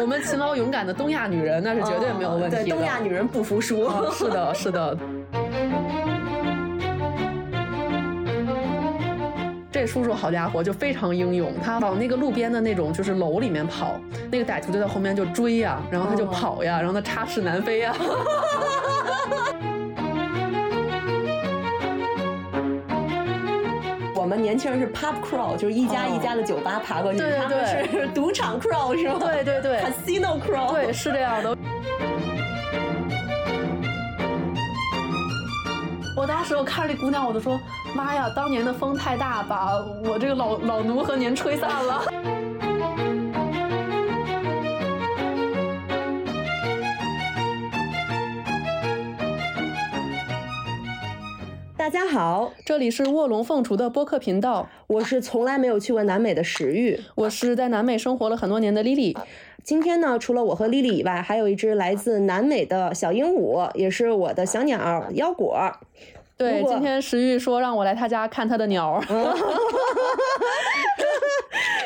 我们勤劳勇敢的东亚女人，那是绝对没有问题的。对，东亚女人不服输。是的，是的。这叔叔好家伙，就非常英勇，他往那个路边的那种就是楼里面跑，那个歹徒就在后面就追呀，然后他就跑呀，然后他插翅难飞呀。我 们年轻人是 pub crawl，就是一家一家的酒吧爬过去，他们是 赌场 crawl 是吗？对对对，casino crawl，对，是这样的。我当时我看着这姑娘，我就说：“妈呀，当年的风太大，把我这个老老奴和您吹散了。”大家好，这里是卧龙凤雏的播客频道，我是从来没有去过南美的石玉，我是在南美生活了很多年的 Lily。今天呢，除了我和 Lily 以外，还有一只来自南美的小鹦鹉，也是我的小鸟腰果。对，今天石玉说让我来他家看他的鸟。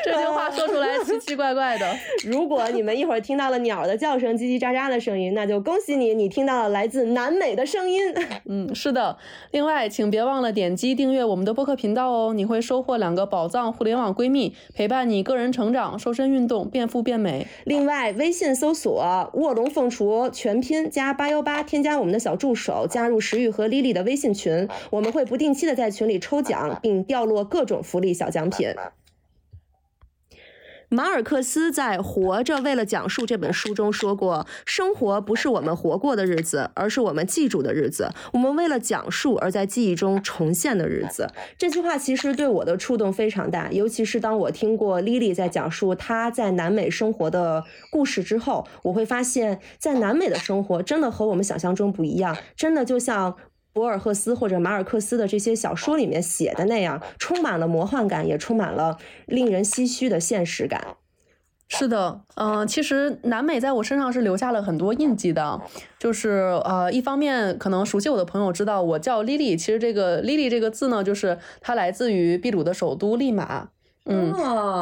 这句话说出来奇奇怪怪的。如果你们一会儿听到了鸟的叫声、叽叽喳喳的声音，那就恭喜你，你听到了来自南美的声音。嗯，是的。另外，请别忘了点击订阅我们的播客频道哦，你会收获两个宝藏互联网闺蜜，陪伴你个人成长、瘦身运动、变富变美。另外，微信搜索“卧龙凤雏”全拼加八幺八，添加我们的小助手，加入石玉和 Lily 的微信群，我们会不定期的在群里抽奖，并掉落各种福利小奖品。马尔克斯在《活着为了讲述》这本书中说过：“生活不是我们活过的日子，而是我们记住的日子。我们为了讲述而在记忆中重现的日子。”这句话其实对我的触动非常大，尤其是当我听过 Lily 在讲述她在南美生活的故事之后，我会发现，在南美的生活真的和我们想象中不一样，真的就像。博尔赫斯或者马尔克斯的这些小说里面写的那样，充满了魔幻感，也充满了令人唏嘘的现实感。是的，嗯，其实南美在我身上是留下了很多印记的。就是呃，一方面可能熟悉我的朋友知道我叫莉莉，其实这个莉莉这个字呢，就是它来自于秘鲁的首都利马。嗯，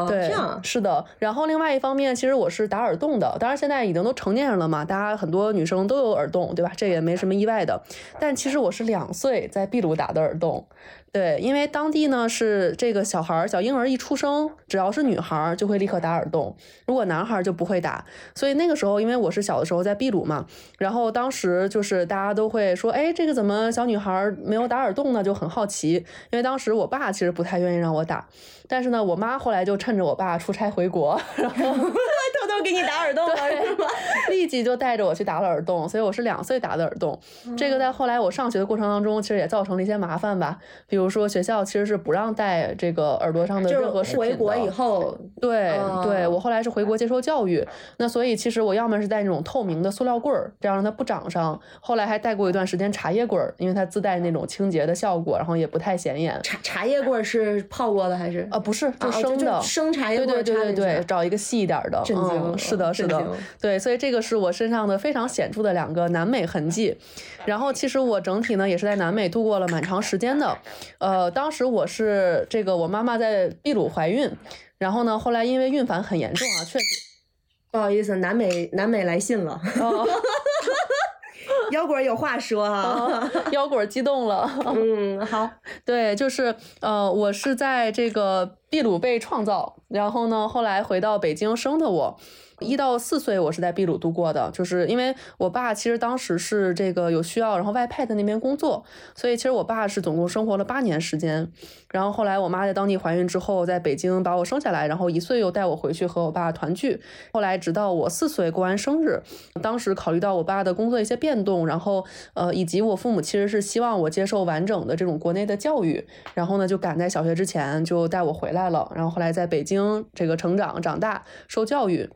对，这样是的。然后另外一方面，其实我是打耳洞的，当然现在已经都成年人了嘛，大家很多女生都有耳洞，对吧？这也没什么意外的。但其实我是两岁在秘鲁打的耳洞。对，因为当地呢是这个小孩儿、小婴儿一出生，只要是女孩儿就会立刻打耳洞，如果男孩儿就不会打。所以那个时候，因为我是小的时候在秘鲁嘛，然后当时就是大家都会说，哎，这个怎么小女孩儿没有打耳洞呢？就很好奇。因为当时我爸其实不太愿意让我打，但是呢，我妈后来就趁着我爸出差回国，然后 偷偷给你打耳洞了，是吗？立即就带着我去打了耳洞。所以我是两岁打的耳洞。这个在后来我上学的过程当中，其实也造成了一些麻烦吧，比如。说学校其实是不让戴这个耳朵上的任何饰品的。回国以后，对对，我后来是回国接受教育，那所以其实我要么是戴那种透明的塑料棍儿，这样让它不长上。后来还戴过一段时间茶叶棍儿，因为它自带那种清洁的效果，然后也不太显眼。茶茶叶棍儿是泡过的还是？啊，不是，就生的生茶叶。对对对对对，找一个细一点的。嗯，是的，是的，对，所以这个是我身上的非常显著的两个南美痕迹。然后其实我整体呢也是在南美度过了蛮长时间的，呃，当时。我是这个，我妈妈在秘鲁怀孕，然后呢，后来因为孕反很严重啊，确实不好意思，南美南美来信了，腰果有话说哈，腰果激动了，嗯，好，对，就是呃，我是在这个秘鲁被创造，然后呢，后来回到北京生的我。一到四岁，我是在秘鲁度过的，就是因为我爸其实当时是这个有需要，然后外派在那边工作，所以其实我爸是总共生活了八年时间。然后后来我妈在当地怀孕之后，在北京把我生下来，然后一岁又带我回去和我爸团聚。后来直到我四岁过完生日，当时考虑到我爸的工作一些变动，然后呃以及我父母其实是希望我接受完整的这种国内的教育，然后呢就赶在小学之前就带我回来了。然后后来在北京这个成长长大受教育。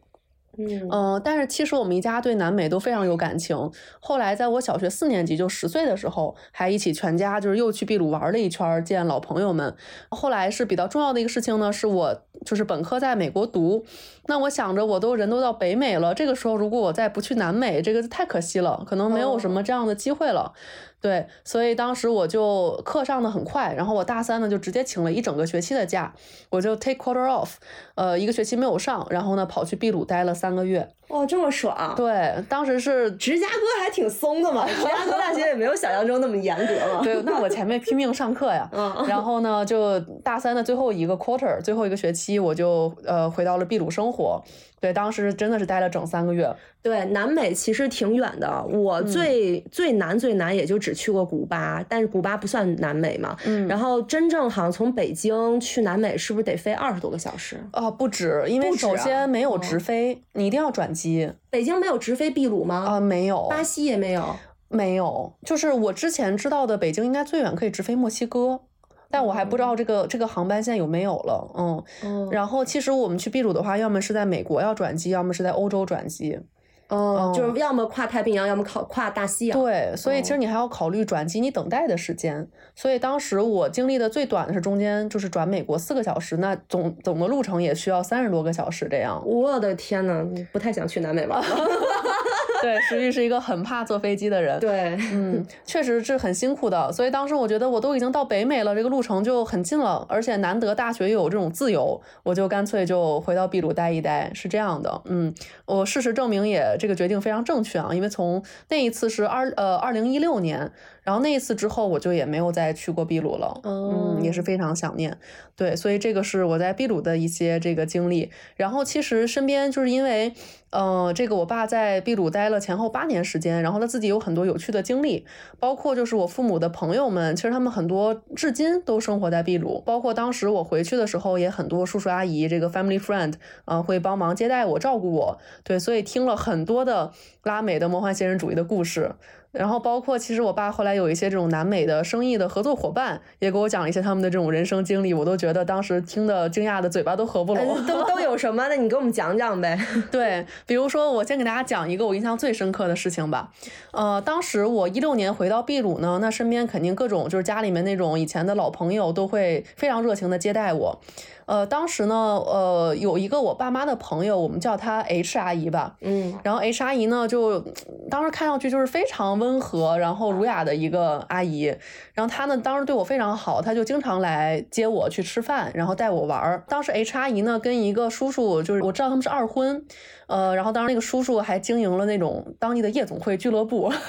嗯但是其实我们一家对南美都非常有感情。后来在我小学四年级就十岁的时候，还一起全家就是又去秘鲁玩了一圈，见老朋友们。后来是比较重要的一个事情呢，是我就是本科在美国读。那我想着我都人都到北美了，这个时候如果我再不去南美，这个太可惜了，可能没有什么这样的机会了。对，所以当时我就课上的很快，然后我大三呢就直接请了一整个学期的假，我就 take quarter off，呃，一个学期没有上，然后呢跑去秘鲁待了三个月。哇，这么爽！对，当时是 芝加哥还挺松的嘛，芝加哥大学也没有想象中那么严格嘛。对，那我前面拼命上课呀，嗯 然后呢，就大三的最后一个 quarter，最后一个学期，我就呃回到了秘鲁生活。对，当时真的是待了整三个月。对，南美其实挺远的，我嗯最、最南最南也就只去过古巴，但是古巴不算南美嘛。嗯然后真正好像从北京去南美是不是得飞二十多个小时？哦，不止，因为首先没有哦直飞，你一定要转机北京没有直飞秘鲁吗？啊、没有，巴西也没有。没有，就是我之前知道的，北京应该最远可以直飞墨西哥，但我还不知道这个这个航班现在有没有了。嗯，嗯然后其实我们去秘鲁的话，要么是在美国要转机，要么是在欧洲转机。哦，就是要么跨太平洋，要么靠跨大西洋。对，所以其实哦你还要考虑转机你等待的时间。所以当时我经历的最短的是中间就是转美国四个小时，那总总的路程也需要三十多个小时这样。我的天呐，不太想去南美玩了。对，石玉是一个很怕坐飞机的人。对，嗯，确实是很辛苦的，所以当时我觉得我都已经到北美了，这个路程就很近了，而且难得大学又有这种自由，我就干脆就回到秘鲁待一待，是这样的。嗯，我事实证明也这个决定非常正确啊，因为从那一次是二呃二零一六年，然后那一次之后我就也没有再去过秘鲁了，嗯，也是非常想念。对，所以这个是我在秘鲁的一些这个经历。然后其实身边就是因为，呃，这个我爸在秘鲁待了前后八年时间，然后他自己有很多有趣的经历，包括就是我父母的朋友们，其实他们很多至今都生活在秘鲁，包括当时我回去的时候，也很多叔叔阿姨这个 family friend 啊、呃、会帮忙接待我、照顾我。对，所以听了很多的拉美的魔幻现实主义的故事。然后包括其实我爸后来有一些这种南美的生意的合作伙伴，也给我讲了一些他们的这种人生经历，我都觉得当时听的惊讶的嘴巴都合不拢。哎都 都有什么？那你给我们讲讲呗。对，比如说我先给大家讲一个我印象最深刻的事情吧。呃，当时我一六年回到秘鲁呢，那身边肯定各种就是家里面那种以前的老朋友都会非常热情的接待我。呃，当时呢，呃，有一个我爸妈的朋友，我们叫她 H 阿姨吧。嗯，然后 H 阿姨呢，就当时看上去就是非常温和，然后儒雅的一个阿姨。然后她呢，当时对我非常好，她就经常来接我去吃饭，然后带我玩儿。当时 H 阿姨呢，跟一个叔叔，就是我知道他们是二婚，呃，然后当时那个叔叔还经营了那种当地的夜总会俱乐部。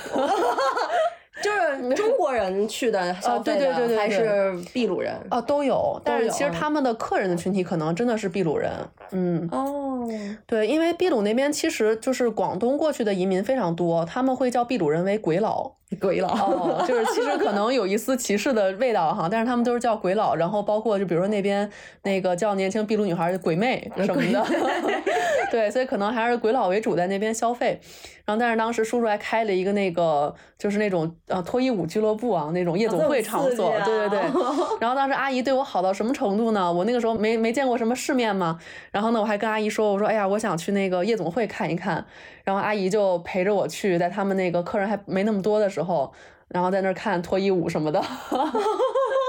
就是中国人去的消费的，对对对对。对还是秘鲁人？哦，都有，但是其实他们的客人的群体可能真的是秘鲁人，嗯，哦，对，因为秘鲁那边其实就是广东过去的移民非常多，他们会叫秘鲁人为鬼佬，鬼佬。哦，就是其实可能有一丝歧视的味道哈，但是他们都是叫鬼佬，然后包括就比如说那边那个叫年轻秘鲁女孩鬼妹什么的，对，所以可能还是鬼佬为主在那边消费。然后，但是当时叔叔还开了一个那个就是那种呃脱衣舞俱乐部啊，那种夜总会场所，啊、对对对。然后当时阿姨对我好到什么程度呢？我那个时候没没见过什么世面嘛，然后呢，我还跟阿姨说，我说哎呀，我想去那个夜总会看一看。然后阿姨就陪着我去，在他们那个客人还没那么多的时候，然后在那儿看脱衣舞什么的。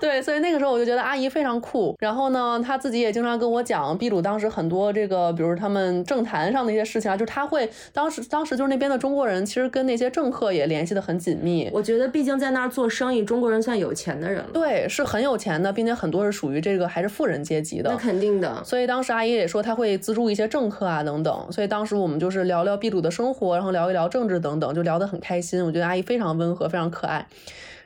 对，所以那个时候我就觉得阿姨非常酷。然后呢，她自己也经常跟我讲秘鲁当时很多这个，比如他们政坛上的一些事情啊，就是她会当时当时就是那边的中国人，其实跟那些政客也联系的很紧密。我觉得毕竟在那儿做生意，中国人算有钱的人了。对，是很有钱的，并且很多是属于这个还是富人阶级的。那肯定的。所以当时阿姨也说她会资助一些政客啊等等。所以当时我们就是聊聊秘鲁的生活，然后聊一聊政治等等，就聊得很开心。我觉得阿姨非常温和，非常可爱。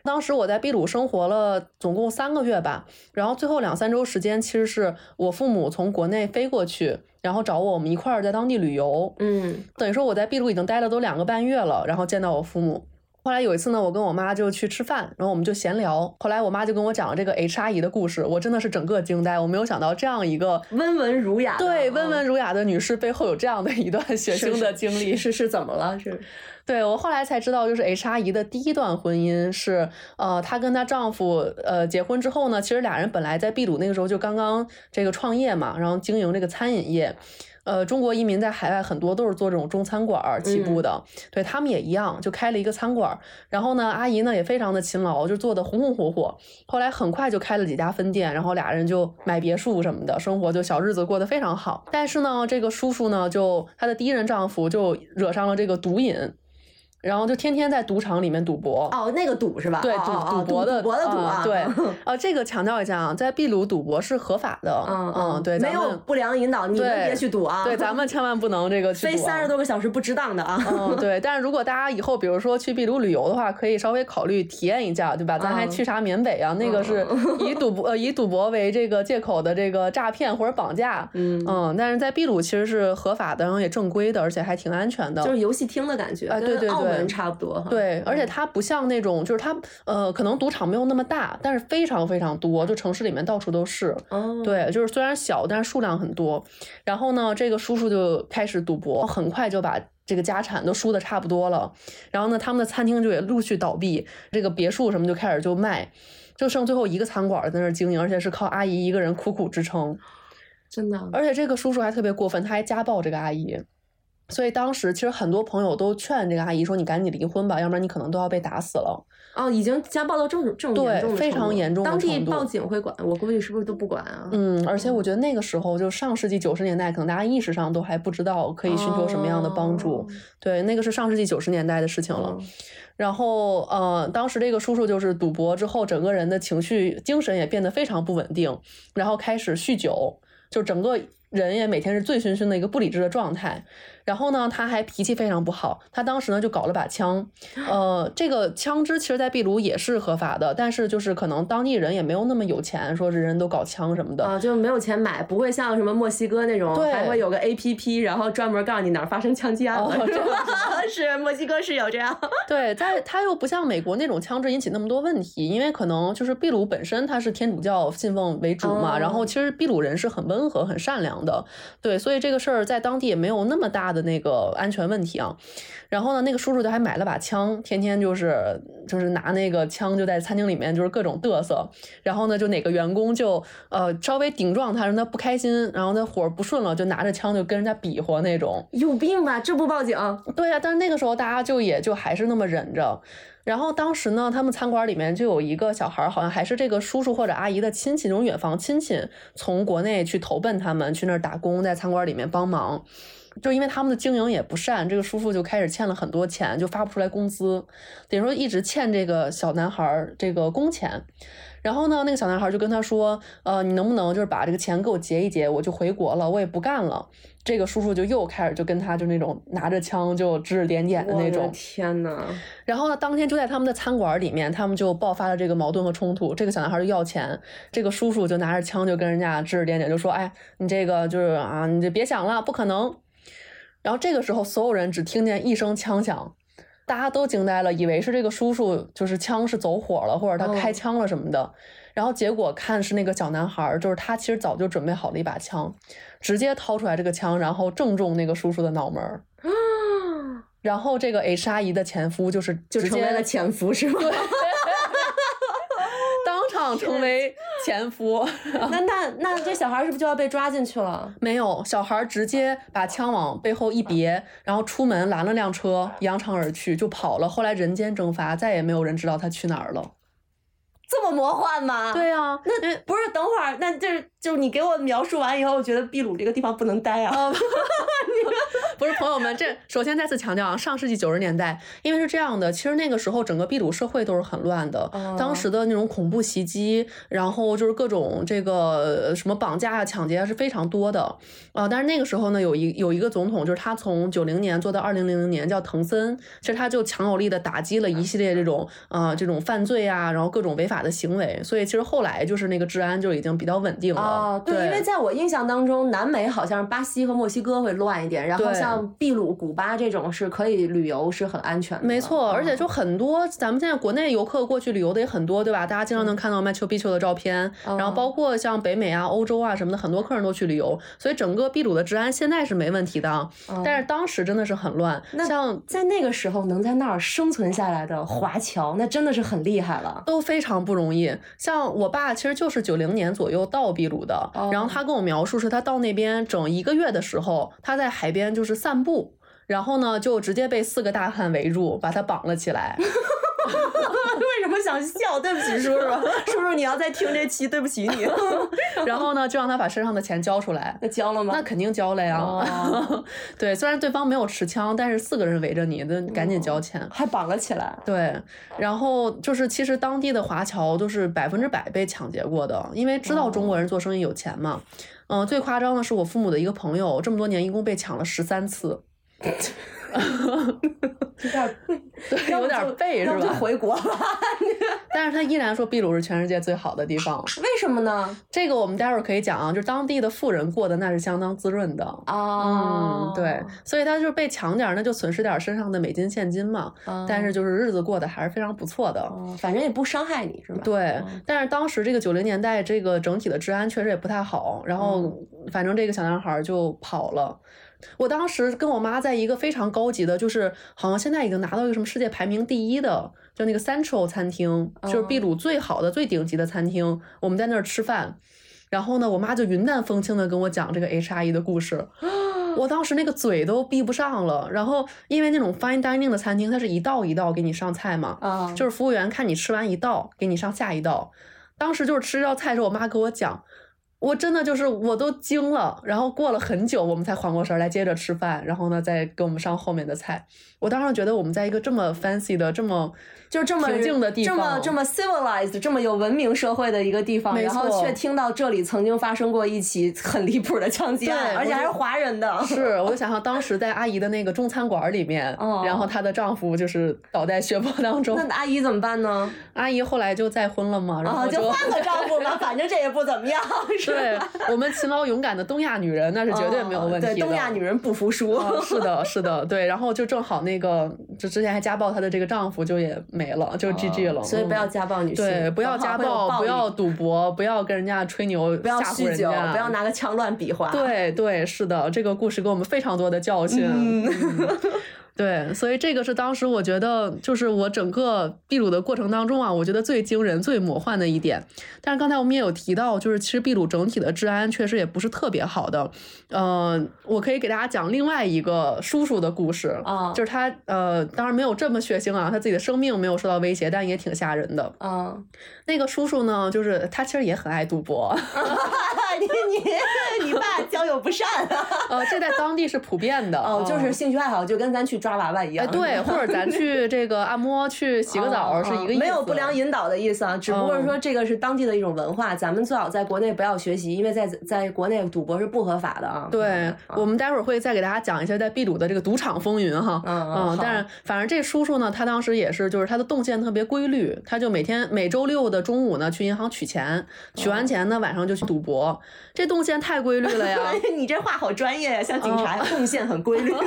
当时我在秘鲁生活了总共三个月吧，然后最后两三周时间，其实是我父母从国内飞过去，然后找我，我们一块儿在当地旅游。嗯，等于说我在秘鲁已经待了都两个半月了，然后见到我父母。后来有一次呢，我跟我妈就去吃饭，然后我们就闲聊。后来我妈就跟我讲了这个 H 阿姨的故事，我真的是整个惊呆，我没有想到这样一个温文儒雅，对温文儒雅的女士背后有这样的一段血腥的经历，是是怎么了？是。对我后来才知道，就是 H 阿姨的第一段婚姻是，呃，她跟她丈夫，呃，结婚之后呢，其实俩人本来在秘鲁那个时候就刚刚这个创业嘛，然后经营这个餐饮业。呃，中国移民在海外很多都是做这种中餐馆起步的，嗯、对他们也一样，就开了一个餐馆。然后呢，阿姨呢也非常的勤劳，就做的红红火火。后来很快就开了几家分店，然后俩人就买别墅什么的，生活就小日子过得非常好。但是呢，这个叔叔呢，就他的第一任丈夫就惹上了这个毒瘾。然后就天天在赌场里面赌博。哦，那个赌是吧？对，赌赌博的赌博的赌啊。对，啊，这个强调一下啊，在秘鲁赌博是合法的。嗯嗯，对，没有不良引导，你们别去赌啊。对，咱们千万不能这个 去飞三十多个小时不值当的啊。嗯，对。但是如果大家以后比如说去秘鲁旅游的话，可以稍微考虑体验一下，对吧？咱还去啥缅北啊？那个是以赌博呃以赌博为这个借口的这个诈骗或者绑架。嗯嗯，但是在秘鲁其实是合法的，然后也正规的，而且还挺安全的，就是游戏厅的感觉，啊，对对对。差不多，对，而且它不像那种，就是它，呃，可能赌场没有那么大，但是非常非常多，就城市里面到处都是。哦，对，就是虽然小，但是数量很多。然后呢，这个叔叔就开始赌博，很快就把这个家产都输的差不多了。然后呢，他们的餐厅就也陆续倒闭，这个别墅什么就开始就卖，就剩最后一个餐馆在那儿经营，而且是靠阿姨一个人苦苦支撑。真的，而且这个叔叔还特别过分，他还家暴这个阿姨。所以当时其实很多朋友都劝这个阿姨说：“你赶紧离婚吧，要不然你可能都要被打死了。”哦，已经家暴到这种这种严重对非常严重，当地报警会管？我估计是不是都不管啊？嗯，而且我觉得那个时候就上世纪九十年代，可能大家意识上都还不知道可以寻求什么样的帮助。哦、对，那个是上世纪九十年代的事情了。嗯、然后呃，当时这个叔叔就是赌博之后，整个人的情绪、精神也变得非常不稳定，然后开始酗酒，就整个。人也每天是醉醺醺的一个不理智的状态，然后呢，他还脾气非常不好。他当时呢就搞了把枪，呃，这个枪支其实在秘鲁也是合法的，但是就是可能当地人也没有那么有钱，说是人都搞枪什么的啊，就没有钱买，不会像什么墨西哥那种，对，还会有个 A P P，然后专门告诉你哪儿发生枪击案了。哦、是墨西哥是有这样，对，在他又不像美国那种枪支引起那么多问题，因为可能就是秘鲁本身它是天主教信奉为主嘛，哦、然后其实秘鲁人是很温和、很善良的，对。所以这个事儿在当地也没有那么大的那个安全问题啊。然后呢，那个叔叔就还买了把枪，天天就是就是拿那个枪就在餐厅里面就是各种嘚瑟。然后呢，就哪个员工就呃稍微顶撞他，让他不开心，然后他火不顺了，就拿着枪就跟人家比划那种。有病吧？这不报警？对呀、啊，但是那个时候大家就也就还是那么忍着。然后当时呢，他们餐馆里面就有一个小孩，好像还是这个叔叔或者阿姨的亲戚，那种远房亲戚，从国内去投奔他们，去那儿打工，在餐馆里面帮忙。就因为他们的经营也不善，这个叔叔就开始欠了很多钱，就发不出来工资，等于说一直欠这个小男孩这个工钱。然后呢，那个小男孩就跟他说：“呃，你能不能就是把这个钱给我结一结，我就回国了，我也不干了。”这个叔叔就又开始就跟他就那种拿着枪就指指点点的那种。天呐！然后呢，当天就在他们的餐馆里面，他们就爆发了这个矛盾和冲突。这个小男孩就要钱，这个叔叔就拿着枪就跟人家指指点点，就说：“哎，你这个就是啊，你就别想了，不可能。”然后这个时候，所有人只听见一声枪响，大家都惊呆了，以为是这个叔叔就是枪是走火了，或者他开枪了什么的。哦、然后结果看是那个小男孩，就是他其实早就准备好了一把枪，直接掏出来这个枪，然后正中那个叔叔的脑门儿。然后这个 H 阿姨的前夫就是就成为了前夫是吗？对，当场成为前夫。那那那这小孩是不是就要被抓进去了？没有，小孩直接把枪往背后一别，然后出门拦了辆车，扬长而去就跑了。后来人间蒸发，再也没有人知道他去哪儿了。这么魔幻吗？对啊，那不是等会儿，那就是就是你给我描述完以后，我觉得秘鲁这个地方不能待啊。不是朋友们，这首先再次强调啊，上世纪九十年代，因为是这样的，其实那个时候整个秘鲁社会都是很乱的，哦、当时的那种恐怖袭击，然后就是各种这个什么绑架啊、抢劫啊是非常多的啊、呃。但是那个时候呢，有一有一个总统，就是他从九零年做到二零零零年，叫滕森，其实他就强有力的打击了一系列这种啊、呃、这种犯罪啊，然后各种违法的行为，所以其实后来就是那个治安就已经比较稳定了。哦，对，因为在我印象当中，南美好像是巴西和墨西哥会乱一点，然后像秘鲁、古巴这种是可以旅游，是很安全的。没错，而且哦就很多咱们现在国内游客过去旅游的也很多，对吧？大家经常能看到 Machu Picchu 的照片，嗯然后包括像北美啊、欧洲啊什么的，很多客人都去旅游，所以整个秘鲁的治安现在是没问题的，但是当时真的是很乱。那像在那个时候能在那儿生存下来的华侨，那真的是很厉害了。都非常不容易。像我爸其实就是九零年左右到秘鲁的，哦然后他跟我描述是他到那边整一个月的时候，他在海边就是散步，然后呢就直接被四个大汉围住，把他绑了起来。为什么想笑，对不起叔叔，叔叔你要再听这期，对不起你。然后呢，就让他把身上的钱交出来。那交了吗？那肯定交了呀。哦 对，虽然对方没有持枪，但是四个人围着你，那赶紧交钱。还绑了起来。对，然后就是其实当地的华侨都是百分之百被抢劫过的，因为知道中国人做生意有钱嘛。嗯、最夸张的是我父母的一个朋友，这么多年一共被抢了十三次。有 点对，有点背是吧？回国吧？但是他依然说秘鲁是全世界最好的地方。为什么呢？这个我们待会儿可以讲啊，就是当地的富人过得那是相当滋润的。啊嗯，对，所以他就是被抢点儿，那就损失点儿身上的美金现金嘛。但是就是日子过得还是非常不错的。哦反正也不伤害你是吧？对嗯，但是当时这个九零年代，这个整体的治安确实也不太好，然后反正这个小男孩儿就跑了。我当时跟我妈在一个非常高级的，就是好像现在已经拿到一个什么世界排名第一的，就那个 Central 餐厅，就是秘鲁最好的、最顶级的餐厅。我们在那儿吃饭，然后呢，我妈就云淡风轻的跟我讲这个 H R E 的故事。我当时那个嘴都闭不上了，然后因为那种 fine dining 的餐厅，它是一道一道给你上菜嘛，啊，就是服务员看你吃完一道，给你上下一道。当时就是吃这道菜的时候，我妈给我讲，我真的就是我都惊了。然后过了很久，我们才缓过神来，接着吃饭，然后呢再给我们上后面的菜。我当时觉得我们在一个这么 fancy 的、这么就这么平静的地这么这么 civilized、这么有文明社会的一个地方，然后却听到这里曾经发生过一起很离谱的枪击案，对而且还是华人的。是，我就想象当时在阿姨的那个中餐馆里面，哦然后她的丈夫就是倒在血泊当中那。阿姨怎么办呢？阿姨后来就再婚了嘛，然啊，后就换个丈夫嘛，反正这也不怎么样，是对吧？我们勤劳勇敢的东亚女人，那是绝对没有问题的。东亚女人不服输。啊，是的，是的，对，然后就正好那个，就之前还家暴她的这个丈夫就也没了，就 GG 了。哦所以不要嗯家暴女性，对，不要家暴，不要赌博，不要跟人家吹牛，不要酗酒，不要拿个枪乱比划。对对，是的，这个故事给我们非常多的教训。嗯嗯对，所以这个是当时我觉得，就是我整个秘鲁的过程当中啊，我觉得最惊人、最魔幻的一点。但是刚才我们也有提到，就是其实秘鲁整体的治安确实也不是特别好的。呃，我可以给大家讲另外一个叔叔的故事啊就是他呃，当然没有这么血腥啊，他自己的生命没有受到威胁，但也挺吓人的。嗯，那个叔叔呢，就是他其实也很爱赌博，你你你爸交友不善啊？呃，这在当地是普遍的。哦，就嗯是兴趣爱好，就跟咱去抓娃娃一样。哎，对，或者咱去这个按摩、去洗个澡哦是一个意思。没有不良引导的意思啊，只不过是说嗯这个是当地的一种文化，咱们最好在国内不要学习，因为在在国内赌博是不合法的啊。对嗯，我们待会儿会再给大家讲一下在秘鲁的这个赌场风云哈。嗯嗯好但是反正这叔叔呢，他当时也是，就是他的动线特别规律，他就每天每周六的中午呢去银行取钱，取完钱呢晚上就去赌博，这动线太规律了呀，你这话好专业呀，像警察哦 动线很规律。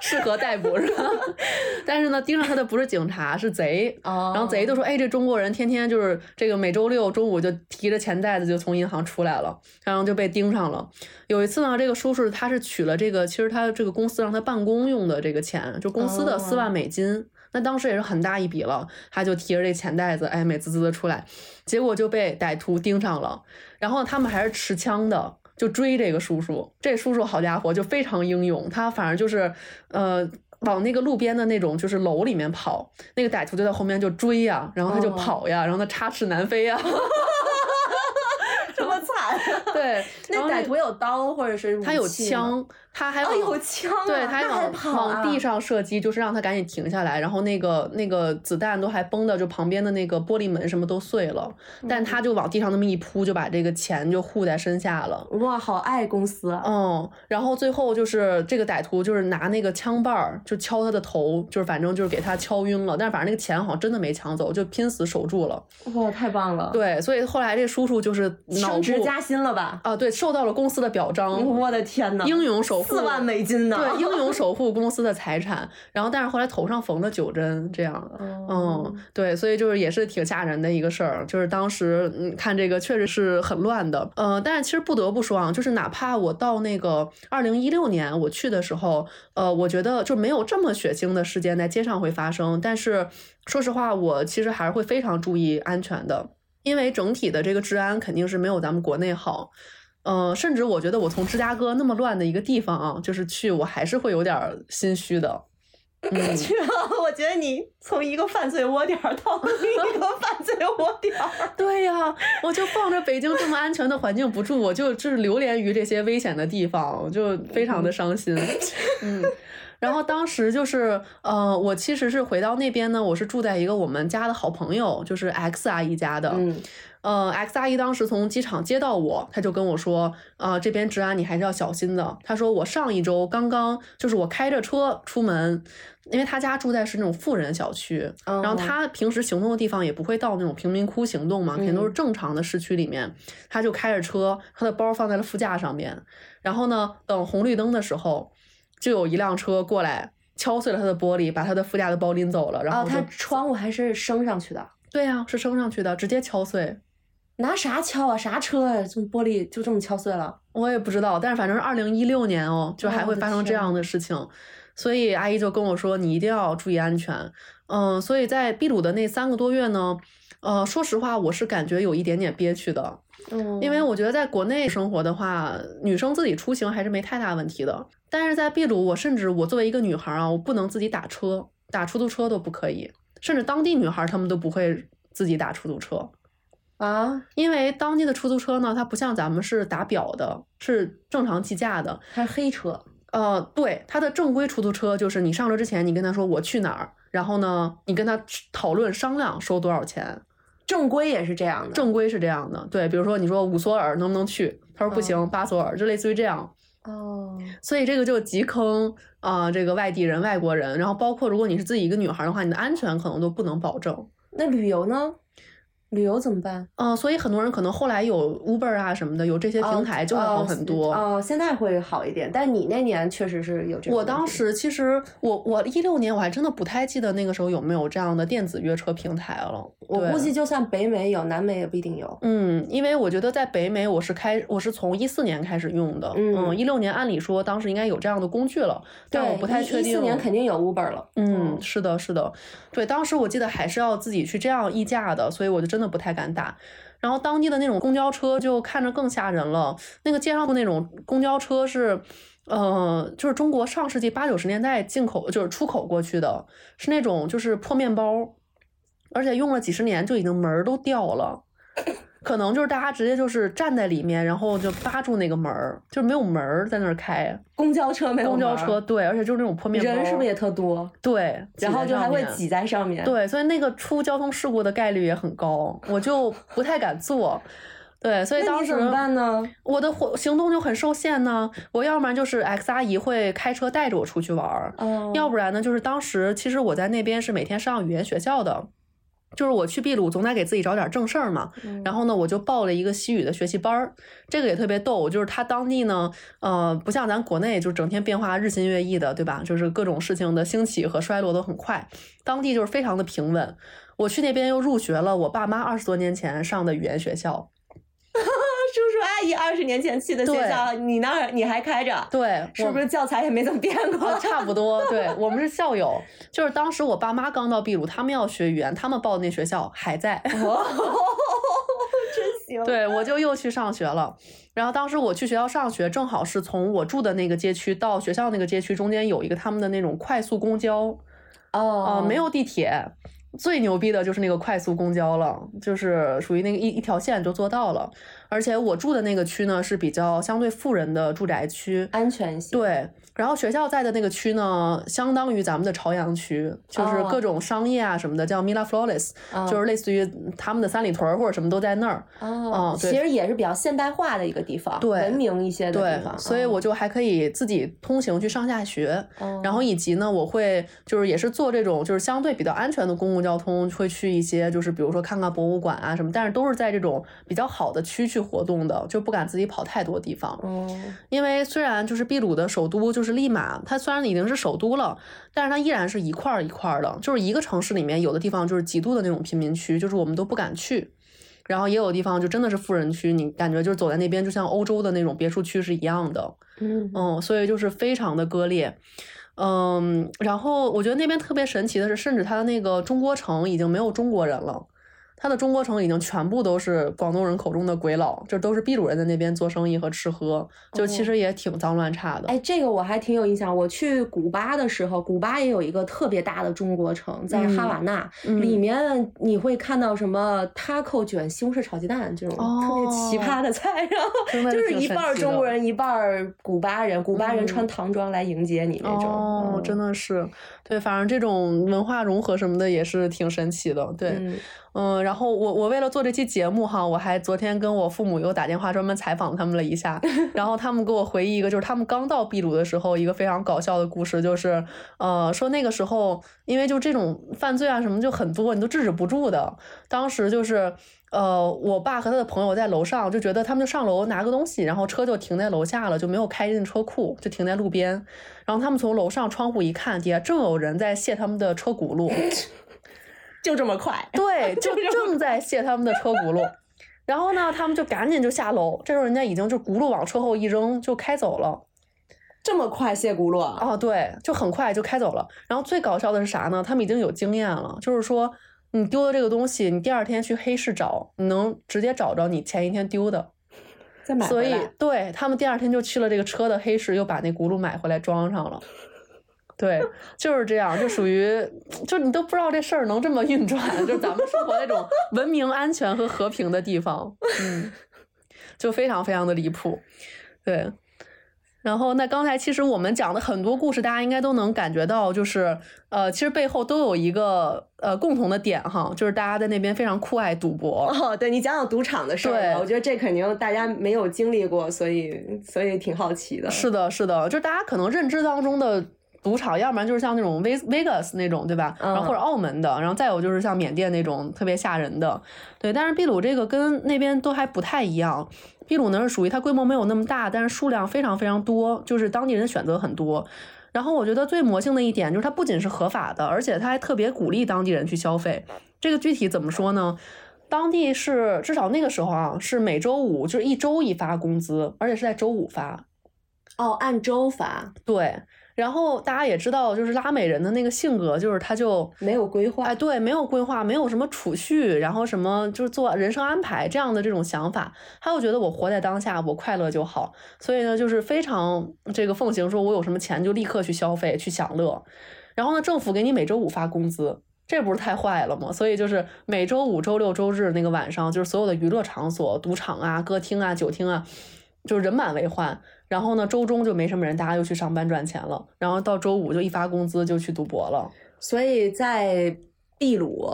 适合逮捕是吧？但是呢，盯上他的不是警察，是贼。哦然后贼就说：“哎，这中国人天天就是这个每周六中午就提着钱袋子就从银行出来了，然后就被盯上了。有一次呢，这个叔叔他是取了这个，其实他这个公司让他办公用的这个钱，就公司的四万美金。那当时也是很大一笔了，他就提着这钱袋子，哎，美滋滋的出来，结果就被歹徒盯上了。然后他们还是持枪的，就追这个叔叔。这叔叔好家伙，就非常英勇，他反正就是呃。往那个路边的那种就是楼里面跑，那个歹徒就在后面就追呀、然后他就哦跑呀，然后他插翅难飞呀，这么惨，对，那歹徒有刀或者是武他有，枪，他还哦，往有枪啊，对，他往跑往地啊上射击，就是让他赶紧停下来。然后那个那个子弹都还崩的，就旁边的那个玻璃门什么都碎了，但他就往地上那么一扑，就把这个钱就护在身下了。哇，好爱公司啊！嗯，然后最后就是这个歹徒就是拿那个枪把儿就敲他的头，就是反正就是给他敲晕了，但是反正那个钱好像真的没抢走，就拼死守住了。哇，太棒了，对，所以后来这叔叔就是升职加薪了吧？啊，对，受到了公司的表彰，我的天呐，英勇守护四万美金呢！对，英勇守护公司的财产，然后但是后来头上缝了九针，这样，哦嗯，对，所以就是也是挺吓人的一个事儿，就是当时嗯看这个确实是很乱的，呃，但是其实不得不说啊，就是哪怕我到那个二零一六年我去的时候，呃，我觉得就没有这么血腥的事件在街上会发生，但是说实话，我其实还是会非常注意安全的，因为整体的这个治安肯定是没有咱们国内好。呃，甚至我觉得我从芝加哥那么乱的一个地方啊，就是去，我还是会有点儿心虚的。嗯，去啊！我觉得你从一个犯罪窝点儿到另一个犯罪窝点儿。对呀，我就放着北京这么安全的环境不住，我就就是流连于这些危险的地方，我就非常的伤心。嗯，然后当时就是呃，我其实是回到那边呢，我是住在一个我们家的好朋友，就是 X 阿姨家的。嗯呃，X 阿姨当时从机场接到我，她就跟我说，啊、这边治安你还是要小心的。她说我上一周刚刚就是我开着车出门，因为她家住在是那种富人小区，然后哦她平时行动的地方也不会到那种贫民窟行动嘛，肯定都是嗯正常的市区里面。她就开着车，她的包放在了副驾上面，然后呢，等红绿灯的时候，就有一辆车过来。敲碎了他的玻璃，把他的副驾的包拎走了，然后哦，就、它窗户还是升上去的，对呀、是升上去的，直接敲碎。拿啥敲啊？啥车啊？这玻璃就这么敲碎了？我也不知道，但是反正是二零一六年哦，就还会发生这样的事情，所以阿姨就跟我说，你一定要注意安全。嗯，所以在秘鲁的那三个多月呢，呃，说实话，我是感觉有一点点憋屈的，嗯因为我觉得在国内生活的话，女生自己出行还是没太大问题的，但是在秘鲁，我甚至我作为一个女孩啊，我不能自己打车，打出租车都不可以，甚至当地女孩她们都不会自己打出租车。啊，因为当地的出租车呢，它不像咱们是打表的，是正常计价的。它是黑车。呃，对，它的正规出租车就是你上车之前，你跟他说我去哪儿，然后呢，你跟他讨论商量收多少钱。正规也是这样的。正规是这样的，对，比如说你说五索尔能不能去，他说不行，八索尔，就类似于这样。哦，所以这个就极坑啊、这个外地人、外国人，然后包括如果你是自己一个女孩的话，你的安全可能都不能保证。那旅游呢？旅游怎么办？嗯、所以很多人可能后来有 Uber 啊什么的，有这些平台就会好很多。哦，哦现在会好一点，但你那年确实是有这个。我当时其实我我一六年我还真的不太记得那个时候有没有这样的电子约车平台了。我估计就算北美有，南美也不一定有。嗯，因为我觉得在北美我是开我是从一四年开始用的，嗯一六年按理说当时应该有这样的工具了，但我不太确定。一四年肯定有 Uber 了。嗯，是的，是的，对，当时我记得还是要自己去这样议价的，所以我就真的不太敢打。然后当地的那种公交车就看着更吓人了，那个街上的那种公交车是，呃，就是中国上世纪八九十年代进口，就是出口过去的，是那种就是破面包，而且用了几十年就已经门都掉了。可能就是大家直接就是站在里面，然后就扒住那个门儿，就是没有门儿在那儿开。公交车没有公交车对，而且就是那种破面包，人是不是也特多？对，然后就还会挤在上面。，对，所以那个出交通事故的概率也很高，我就不太敢坐。对，所以当时怎么办呢？我的活行动就很受限呢。我要不然就是 X 阿姨会开车带着我出去玩儿，哦要不然呢就是当时其实我在那边是每天上语言学校的。就是我去秘鲁，总得给自己找点正事儿嘛。嗯然后呢，我就报了一个西语的学习班儿，这个也特别逗。就是他当地呢，呃，不像咱国内，就是整天变化日新月异的，对吧？就是各种事情的兴起和衰落都很快。当地就是非常的平稳。我去那边又入学了我爸妈二十多年前上的语言学校，叔叔阿姨二十年前去的学校，你那儿你还开着？对，是不是教材也没怎么变过？啊，差不多，对我们是校友，就是当时我爸妈刚到秘鲁，他们要学语言，他们报的那学校还在，哦，真行。对我就又去上学了。然后当时我去学校上学，正好是从我住的那个街区到学校那个街区中间有一个他们的那种快速公交，哦啊、没有地铁。最牛逼的就是那个快速公交了，就是属于那个一一条线就做到了。而且我住的那个区呢是比较相对富人的住宅区，安全性。对，然后学校在的那个区呢，相当于咱们的朝阳区，就是哦各种商业啊什么的，叫 Miraflores，、哦就是类似于他们的三里屯儿或者什么都在那儿。哦，嗯其实也是比较现代化的一个地方，对文明一些的对地方。，所以我就还可以自己通行去上下学，嗯然后以及呢，我会就是也是做这种就是相对比较安全的公共交通，会去一些就是比如说看看博物馆啊什么，但是都是在这种比较好的区去活动的，就不敢自己跑太多地方。哦，因为虽然就是秘鲁的首都就是利马，它虽然已经是首都了，但是它依然是一块儿一块儿的，就是一个城市里面有的地方就是极度的那种贫民区，就是我们都不敢去。然后也有地方就真的是富人区，你感觉就是走在那边就像欧洲的那种别墅区是一样的，嗯嗯，所以就是非常的割裂。嗯，然后我觉得那边特别神奇的是，甚至它的那个中国城已经没有中国人了，它的中国城已经全部都是广东人口中的鬼佬，就都是秘鲁人在那边做生意和吃喝，就其实也挺脏乱差的。哎，这个我还挺有印象。我去古巴的时候，古巴也有一个特别大的中国城，在哈瓦那，里面你会看到什么 taco 卷西红柿炒鸡蛋这种特别奇葩的菜，然后就是一半中国人，一半古巴人，古巴人穿唐装来迎接你那种。哦，真的是，对，反正这种文化融合什么的也是挺神奇的，对。嗯，然后我我为了做这期节目哈，我还昨天跟我父母又打电话专门采访他们了一下，然后他们给我回忆一个，就是他们刚到秘鲁的时候一个非常搞笑的故事，就是呃说那个时候因为就这种犯罪啊什么就很多，你都制止不住的。当时就是呃我爸和他的朋友在楼上就觉得他们就上楼拿个东西，然后车就停在楼下了，就没有开进车库，就停在路边。然后他们从楼上窗户一看，底下正有人在卸他们的车轱辘。就这么快，对，就正在卸他们的车轱辘，然后呢，他们就赶紧就下楼，这时候人家已经就轱辘往车后一扔就开走了，这么快卸轱辘啊？哦，对，就很快就开走了。然后最搞笑的是啥呢？他们已经有经验了，就是说你丢的这个东西，你第二天去黑市找，你能直接找着你前一天丢的，再买所以对他们第二天就去了这个车的黑市，又把那轱辘买回来装上了。对，就是这样，就属于，就你都不知道这事儿能这么运转，就咱们生活那种文明、安全和和平的地方，嗯，就非常非常的离谱，对。然后，那刚才其实我们讲的很多故事，大家应该都能感觉到，就是呃，其实背后都有一个呃共同的点哈，就是大家在那边非常酷爱赌博。哦，对你讲讲赌场的事儿，我觉得这肯定大家没有经历过，所以所以挺好奇的。是的，是的，就是大家可能认知当中的。赌场，要不然就是像那种 Vegas 那种，对吧？然后或者澳门的，然后再有就是像缅甸那种特别吓人的，对。但是秘鲁这个跟那边都还不太一样。秘鲁呢是属于它规模没有那么大，但是数量非常非常多，就是当地人选择很多。然后我觉得最魔性的一点就是它不仅是合法的，而且它还特别鼓励当地人去消费。这个具体怎么说呢？当地是至少那个时候啊，是每周五就是一周一发工资，而且是在周五发。哦，按周发。对。然后大家也知道，就是拉美人的那个性格，就是他就没有规划，哎，对，没有规划，没有什么储蓄，然后什么就是做人生安排这样的这种想法，他又觉得我活在当下，我快乐就好，所以呢，就是非常这个奉行，说我有什么钱就立刻去消费去享乐，然后呢，政府给你每周五发工资，这不是太坏了吗？所以就是每周五、周六、周日那个晚上，就是所有的娱乐场所、赌场啊、歌厅啊、酒厅啊，就是人满为患。然后呢，周中就没什么人，大家又去上班赚钱了。然后到周五就一发工资就去赌博了。所以在秘鲁。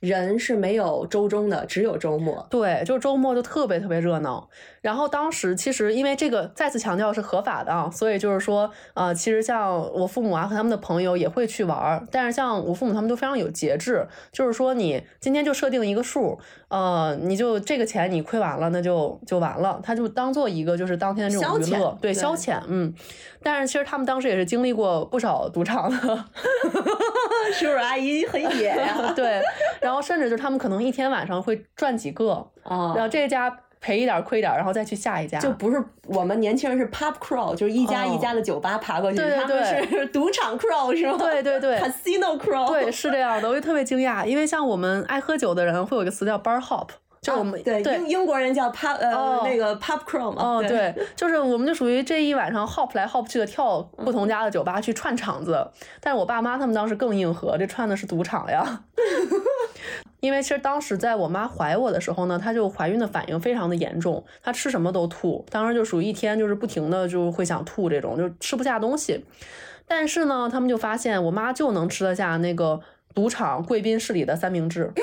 人是没有周中的，只有周末。对，就是周末就特别特别热闹。然后当时其实因为这个再次强调是合法的啊，所以就是说，呃，其实像我父母啊和他们的朋友也会去玩儿。但是像我父母他们都非常有节制，就是说你今天就设定一个数，呃，你就这个钱你亏完了那就就完了，他就当做一个就是当天的这种娱乐，对消遣，嗯。但是其实他们当时也是经历过不少赌场的，叔叔阿姨很野呀，对，然后甚至就是他们可能一天晚上会赚几个啊，然后这家赔一点亏点，然后再去下一家，就不是我们年轻人是 pub crawl，就是一家一家的酒吧爬过去，他们是 赌场 crawl 是吗？对对对，casino crawl，对，是这样的，我就特别惊讶，因为像我们爱喝酒的人会有一个词叫 bar hop。就我们对英英国人叫 pop 呃那个 popcorn 嘛，哦对，就是我们就属于这一晚上 hop 来 hop 去的跳不同家的酒吧去串场子，但是我爸妈他们当时更硬核，这串的是赌场呀。因为其实当时在我妈怀我的时候呢，她就怀孕的反应非常的严重，她吃什么都吐，当时就属于一天就是不停的就会想吐这种，就吃不下东西。但是呢，他们就发现我妈就能吃得下那个赌场贵宾室里的三明治。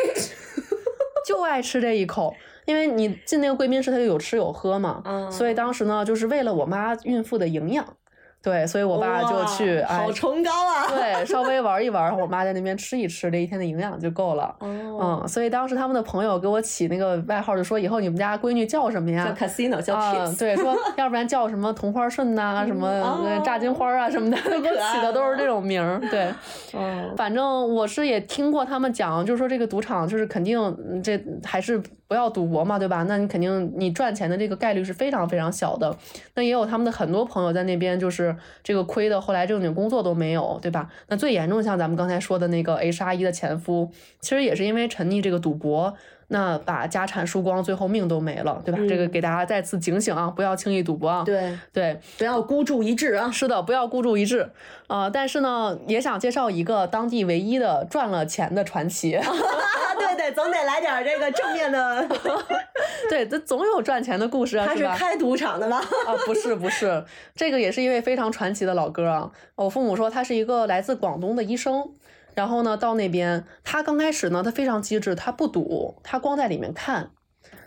就爱吃这一口，因为你进那个贵宾室，他就有吃有喝嘛，所以当时呢，就是为了我妈孕妇的营养。对，所以我爸就去，好崇高啊！对，稍微玩一玩，我妈在那边吃一吃，这一天的营养就够了。嗯，所以当时他们的朋友给我起那个外号，就说以后你们家闺女叫什么呀？叫 Casino，叫 Chips。对，说 要不然叫什么同花顺呐，什么炸金花啊什么的，给我起的都是这种名儿。对，嗯，反正我是也听过他们讲，就是说这个赌场就是肯定这还是。不要赌博嘛，对吧？那你肯定你赚钱的这个概率是非常非常小的。那也有他们的很多朋友在那边就是这个亏的，后来正经工作都没有，对吧？那最严重像咱们刚才说的那个 H R 一的前夫，其实也是因为沉溺这个赌博。那把家产输光，最后命都没了，对吧？这个给大家再次警醒啊，不要轻易赌博啊。对对，不要孤注一掷啊。是的，不要孤注一掷啊。但是呢，也想介绍一个当地唯一的赚了钱的传奇。对对，总得来点这个正面的。对，这总有赚钱的故事啊。他是开赌场的吗？啊，不是不是，这个也是一位非常传奇的老哥啊。我父母说他是一个来自广东的医生。然后呢，到那边，他刚开始呢，他非常机智，他不赌，他光在里面看，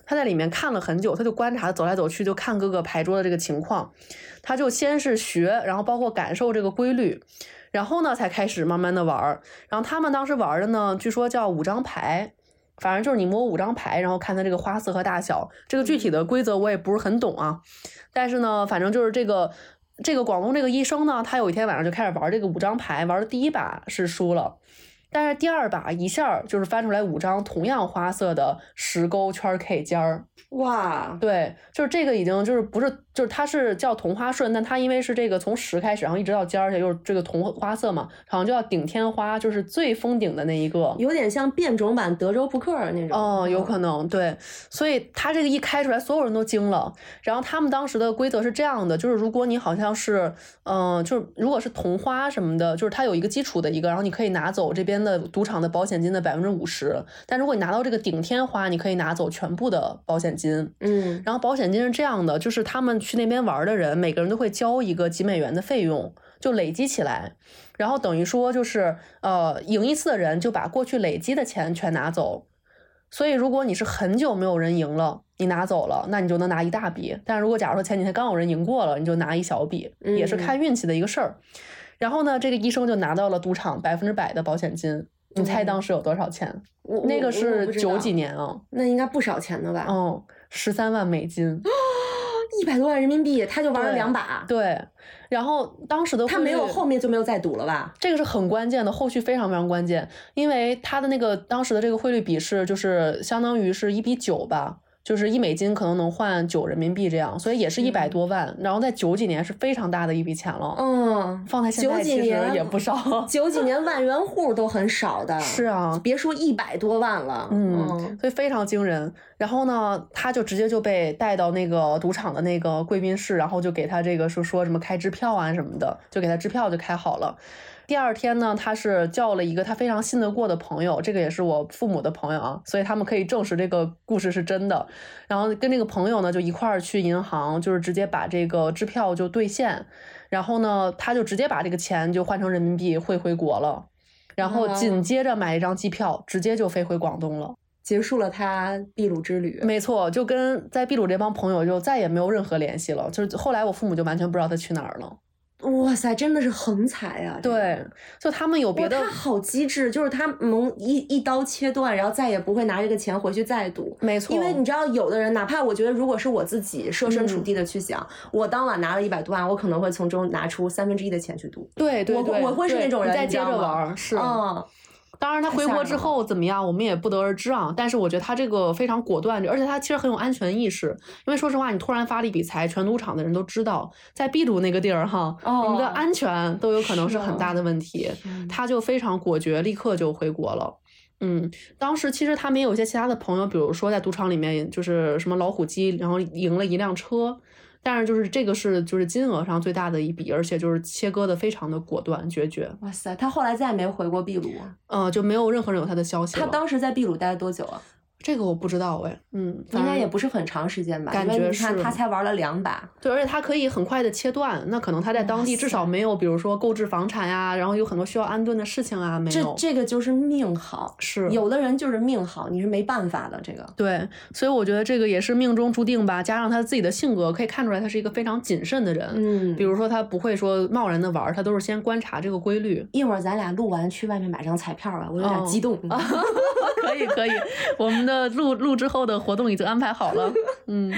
他在里面看了很久，他就观察，走来走去，就看各个牌桌的这个情况，他就先是学，然后包括感受这个规律，然后呢，才开始慢慢的玩儿。然后他们当时玩的呢，据说叫五张牌，反正就是你摸五张牌，然后看它这个花色和大小，这个具体的规则我也不是很懂啊，但是呢，反正就是这个。这个广东这个医生呢，他有一天晚上就开始玩这个五张牌，玩的第一把是输了，但是第二把一下就是翻出来五张同样花色的十勾圈 K 尖儿。哇，对，就是这个已经就是不是，就是它是叫同花顺，但它因为是这个从十开始，然后一直到尖儿，而且又是这个同花色嘛，好像就叫顶天花，就是最封顶的那一个，有点像变种版德州扑克那种。哦，有可能，对，所以它这个一开出来，所有人都惊了。然后他们当时的规则是这样的，就是如果你好像是，嗯，就是如果是同花什么的，就是它有一个基础的一个，然后你可以拿走这边的赌场的保险金的百分之五十，但如果你拿到这个顶天花，你可以拿走全部的保险。金，嗯，然后保险金是这样的，就是他们去那边玩的人，每个人都会交一个几美元的费用，就累积起来，然后等于说就是呃，赢一次的人就把过去累积的钱全拿走。所以如果你是很久没有人赢了，你拿走了，那你就能拿一大笔。但如果假如说前几天刚有人赢过了，你就拿一小笔，也是看运气的一个事儿。然后呢，这个医生就拿到了赌场百分之百的保险金。你猜当时有多少钱？那个是九几年啊，那应该不少钱的吧？嗯。十三万美金，一百多万人民币，他就玩了两把。对，然后当时的他没有后面就没有再赌了吧？这个是很关键的，后续非常非常关键，因为他的那个当时的这个汇率比是就是相当于是一比九吧。就是一美金可能能换九人民币这样，所以也是一百多万。然后在九几年是非常大的一笔钱了。嗯，放在现在其实也不少。九几年万元户都很少的。是啊，别说一百多万了。嗯，所以非常惊人。然后呢，他就直接就被带到那个赌场的那个贵宾室，然后就给他这个说说什么开支票啊什么的，就给他支票就开好了。第二天呢，他是叫了一个他非常信得过的朋友，这个也是我父母的朋友啊，所以他们可以证实这个故事是真的。然后跟这个朋友呢，就一块儿去银行，就是直接把这个支票就兑现，然后呢，他就直接把这个钱就换成人民币汇回国了，然后紧接着买一张机票，直接就飞回广东了，结束了他秘鲁之旅。没错，就跟在秘鲁这帮朋友就再也没有任何联系了，就是后来我父母就完全不知道他去哪儿了。哇塞，真的是横财啊！对，就他们有别的，他好机智，就是他能一一刀切断，然后再也不会拿这个钱回去再赌。没错，因为你知道，有的人哪怕我觉得，如果是我自己设身处地的去想，我当晚拿了一百多万，我可能会从中拿出三分之一的钱去赌。对对对，我会是那种人，再接着玩，是嗯。当然，他回国之后怎么样，我们也不得而知啊。但是我觉得他这个非常果断，而且他其实很有安全意识。因为说实话，你突然发了一笔财，全赌场的人都知道，在秘鲁那个地儿哈，你们的安全都有可能是很大的问题。他就非常果决，立刻就回国了。嗯，当时其实他们也有一些其他的朋友，比如说在赌场里面就是什么老虎机，然后赢了一辆车。但是就是这个是就是金额上最大的一笔，而且就是切割的非常的果断决绝。哇塞，他后来再也没回过秘鲁，嗯，就没有任何人有他的消息。他当时在秘鲁待了多久啊？这个我不知道哎，嗯，应该也不是很长时间吧？感觉是，他才玩了两把。对，而且他可以很快的切断，那可能他在当地至少没有，比如说购置房产呀，然后有很多需要安顿的事情啊，没有。这这个就是命好，是有的人就是命好，你是没办法的。这个对，所以我觉得这个也是命中注定吧。加上他自己的性格，可以看出来他是一个非常谨慎的人。嗯，比如说他不会说贸然的玩，他都是先观察这个规律。一会儿咱俩录完去外面买张彩票吧，我有点激动。可以可以，我们的录录之后的活动已经安排好了，嗯，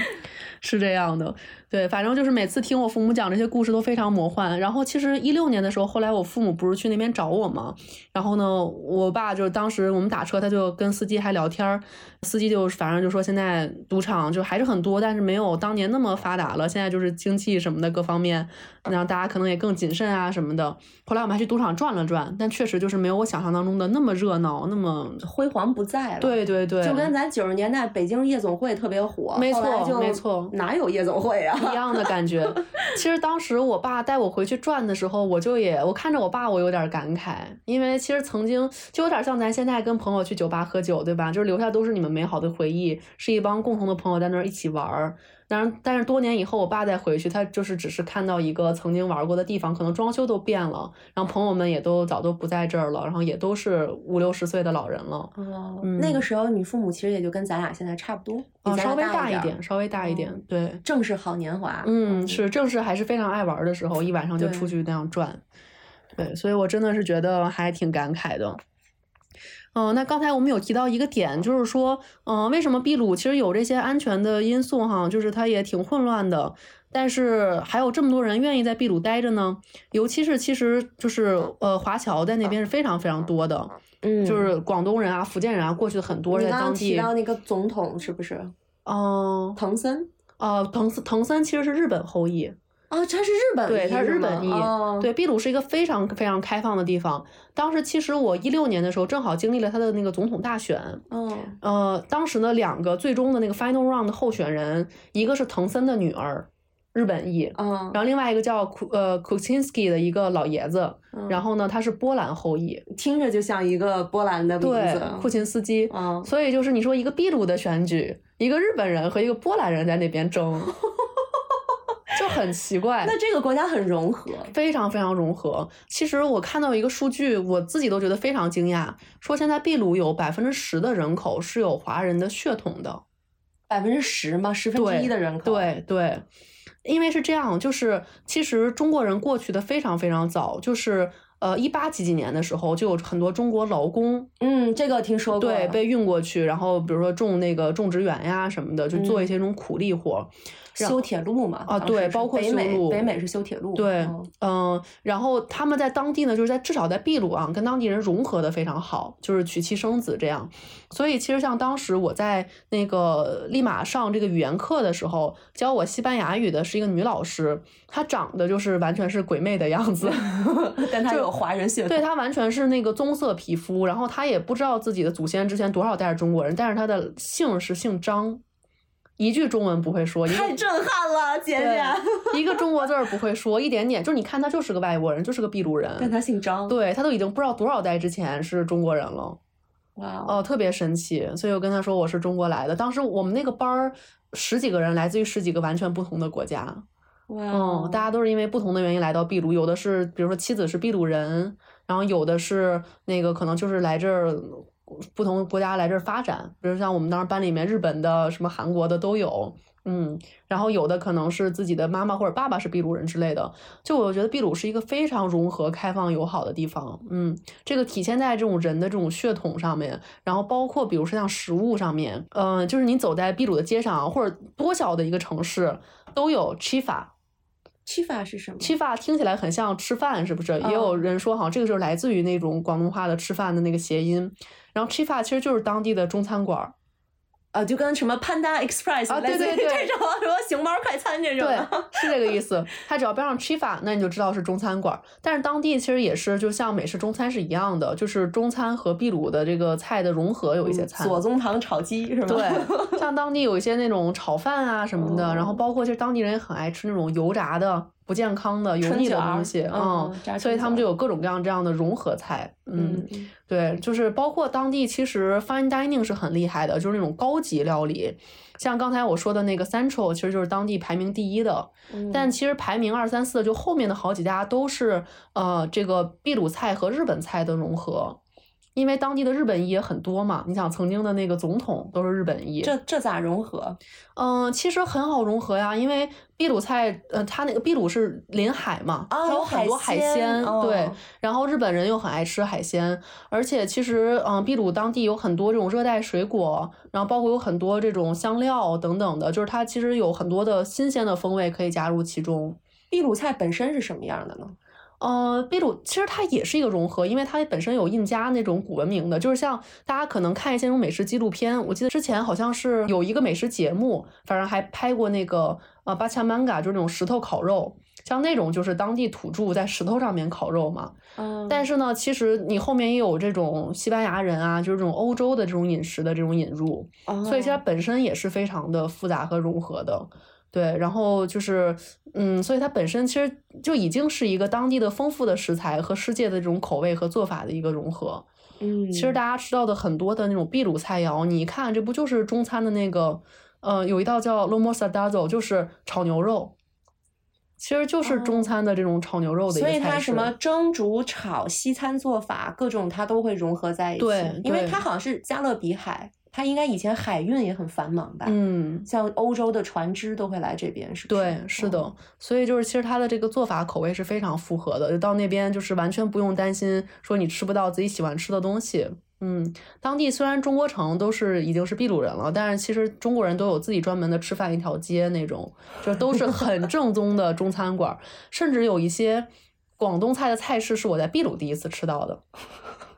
是这样的，对，反正就是每次听我父母讲这些故事都非常魔幻。然后其实一六年的时候，后来我父母不是去那边找我嘛，然后呢，我爸就是当时我们打车，他就跟司机还聊天儿，司机就反正就说现在赌场就还是很多，但是没有当年那么发达了。现在就是经济什么的各方面，然后大家可能也更谨慎啊什么的。后来我们还去赌场转了转，但确实就是没有我想象当中的那么热闹，那么辉煌不在了。对对对，就跟咱九十年代北京夜总会特别火，没错没错，哪有夜总会啊？一样的感觉。其实当时我爸带我回去转的时候，我就也我看着我爸，我有点感慨，因为其实曾经就有点像咱现在跟朋友去酒吧喝酒，对吧？就是留下都是你们美好的回忆，是一帮共同的朋友在那儿一起玩儿。当然，但是多年以后，我爸再回去，他就是只是看到一个曾经玩过的地方，可能装修都变了，然后朋友们也都早都不在这儿了，然后也都是五六十岁的老人了。哦，那个时候你父母其实也就跟咱俩现在差不多，哦，稍微大一点，稍微大一点，对，正是好年华。嗯，是正是还是非常爱玩的时候，一晚上就出去那样转。对，所以我真的是觉得还挺感慨的。嗯，那刚才我们有提到一个点，就是说，嗯，为什么秘鲁其实有这些安全的因素哈，就是它也挺混乱的，但是还有这么多人愿意在秘鲁待着呢？尤其是其实就是呃华侨在那边是非常非常多的，嗯，就是广东人啊、福建人啊过去的很多在当地。提到那个总统是不是？嗯，藤森。呃，藤森藤森其实是日本后裔。啊，他是日本，对，他是日本裔。哦、对，秘鲁是一个非常非常开放的地方。当时其实我一六年的时候，正好经历了他的那个总统大选。嗯。呃，当时呢两个最终的那个 final round 的候选人，一个是藤森的女儿，日本裔。嗯。然后另外一个叫库呃 Kuczynski 的一个老爷子。嗯。然后呢，他是波兰后裔，听着就像一个波兰的名字。对，库琴斯基。嗯。所以就是你说一个秘鲁的选举，一个日本人和一个波兰人在那边争。就很奇怪，那这个国家很融合，非常非常融合。其实我看到一个数据，我自己都觉得非常惊讶，说现在秘鲁有百分之十的人口是有华人的血统的，百分之十吗？十分之一的人口？对对，因为是这样，就是其实中国人过去的非常非常早，就是呃一八几几年的时候就有很多中国劳工，嗯，这个听说过，对，被运过去，然后比如说种那个种植园呀什么的，就做一些那种苦力活。修铁路嘛啊，对，包括北美，北美是修铁路。对，嗯，然后他们在当地呢，就是在至少在秘鲁啊，跟当地人融合的非常好，就是娶妻生子这样。所以其实像当时我在那个立马上这个语言课的时候，教我西班牙语的是一个女老师，她长得就是完全是鬼魅的样子，但她有华人血统，对她完全是那个棕色皮肤，然后她也不知道自己的祖先之前多少代是中国人，但是她的姓是姓张。一句中文不会说，太震撼了，姐姐！一个中国字儿不会说，一点点，就是你看他就是个外国人，就是个秘鲁人，但他姓张，对他都已经不知道多少代之前是中国人了，哇哦，特别神奇。所以我跟他说我是中国来的。当时我们那个班儿十几个人，来自于十几个完全不同的国家，哇，嗯，大家都是因为不同的原因来到秘鲁，有的是比如说妻子是秘鲁人，然后有的是那个可能就是来这儿。不同国家来这儿发展，比如像我们当时班里面，日本的、什么韩国的都有，嗯，然后有的可能是自己的妈妈或者爸爸是秘鲁人之类的。就我觉得秘鲁是一个非常融合、开放、友好的地方，嗯，这个体现在这种人的这种血统上面，然后包括比如说像食物上面，嗯，就是你走在秘鲁的街上，或者多小的一个城市都有 chifa。Chifa 是什么？chifa 听起来很像吃饭，是不是？也有人说，好像这个就是来自于那种广东话的吃饭的那个谐音。然后 chifa 其实就是当地的中餐馆。啊，就跟什么 Panda Express 啊，对对对，这种什么熊猫快餐这种，对，是这个意思。它只要标上 Chifa，那你就知道是中餐馆。但是当地其实也是，就像美式中餐是一样的，就是中餐和秘鲁的这个菜的融合，有一些菜。左宗棠炒鸡是吗？对，像当地有一些那种炒饭啊什么的，然后包括其实当地人也很爱吃那种油炸的。不健康的油腻的东西，嗯，所以他们就有各种各样这样的融合菜，嗯，对，就是包括当地其实 fine dining 是很厉害的，就是那种高级料理，像刚才我说的那个 Central，其实就是当地排名第一的，但其实排名二三四就后面的好几家都是呃这个秘鲁菜和日本菜的融合。因为当地的日本裔也很多嘛。你想，曾经的那个总统都是日本裔，这这咋融合？嗯，其实很好融合呀，因为秘鲁菜，呃，它那个秘鲁是临海嘛，它有很多海鲜，对。然后日本人又很爱吃海鲜，而且其实，嗯，秘鲁当地有很多这种热带水果，然后包括有很多这种香料等等的，就是它其实有很多的新鲜的风味可以加入其中。秘鲁菜本身是什么样的呢？呃，秘鲁其实它也是一个融合，因为它本身有印加那种古文明的，就是像大家可能看一些那种美食纪录片，我记得之前好像是有一个美食节目，反正还拍过那个呃巴恰曼嘎，就是那种石头烤肉，像那种就是当地土著在石头上面烤肉嘛。嗯。但是呢，其实你后面也有这种西班牙人啊，就是这种欧洲的这种饮食的这种引入，所以其实它本身也是非常的复杂和融合的。对，然后就是，嗯，所以它本身其实就已经是一个当地的丰富的食材和世界的这种口味和做法的一个融合。嗯，其实大家吃到的很多的那种秘鲁菜肴，你一看这不就是中餐的那个，呃，有一道叫 lomo salado，就是炒牛肉，其实就是中餐的这种炒牛肉的一个菜式。所以它什么蒸、煮、炒、西餐做法，各种它都会融合在一起。对，因为它好像是加勒比海。它应该以前海运也很繁忙吧？嗯，像欧洲的船只都会来这边，是不是？对，是的。所以就是，其实它的这个做法口味是非常符合的，就到那边就是完全不用担心说你吃不到自己喜欢吃的东西。嗯，当地虽然中国城都是已经是秘鲁人了，但是其实中国人都有自己专门的吃饭一条街那种，就都是很 正宗的中餐馆，甚至有一些广东菜的菜式是我在秘鲁第一次吃到的。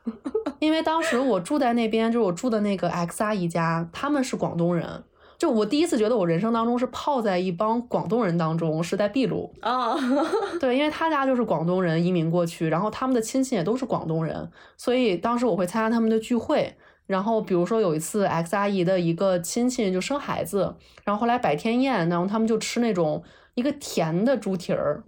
因为当时我住在那边，就是我住的那个 X 阿姨家，他们是广东人。就我第一次觉得我人生当中是泡在一帮广东人当中，是在秘鲁啊。对，因为他家就是广东人移民过去，然后他们的亲戚也都是广东人，所以当时我会参加他们的聚会。然后比如说有一次 X 阿姨的一个亲戚就生孩子，然后后来摆天宴，然后他们就吃那种一个甜的猪蹄儿。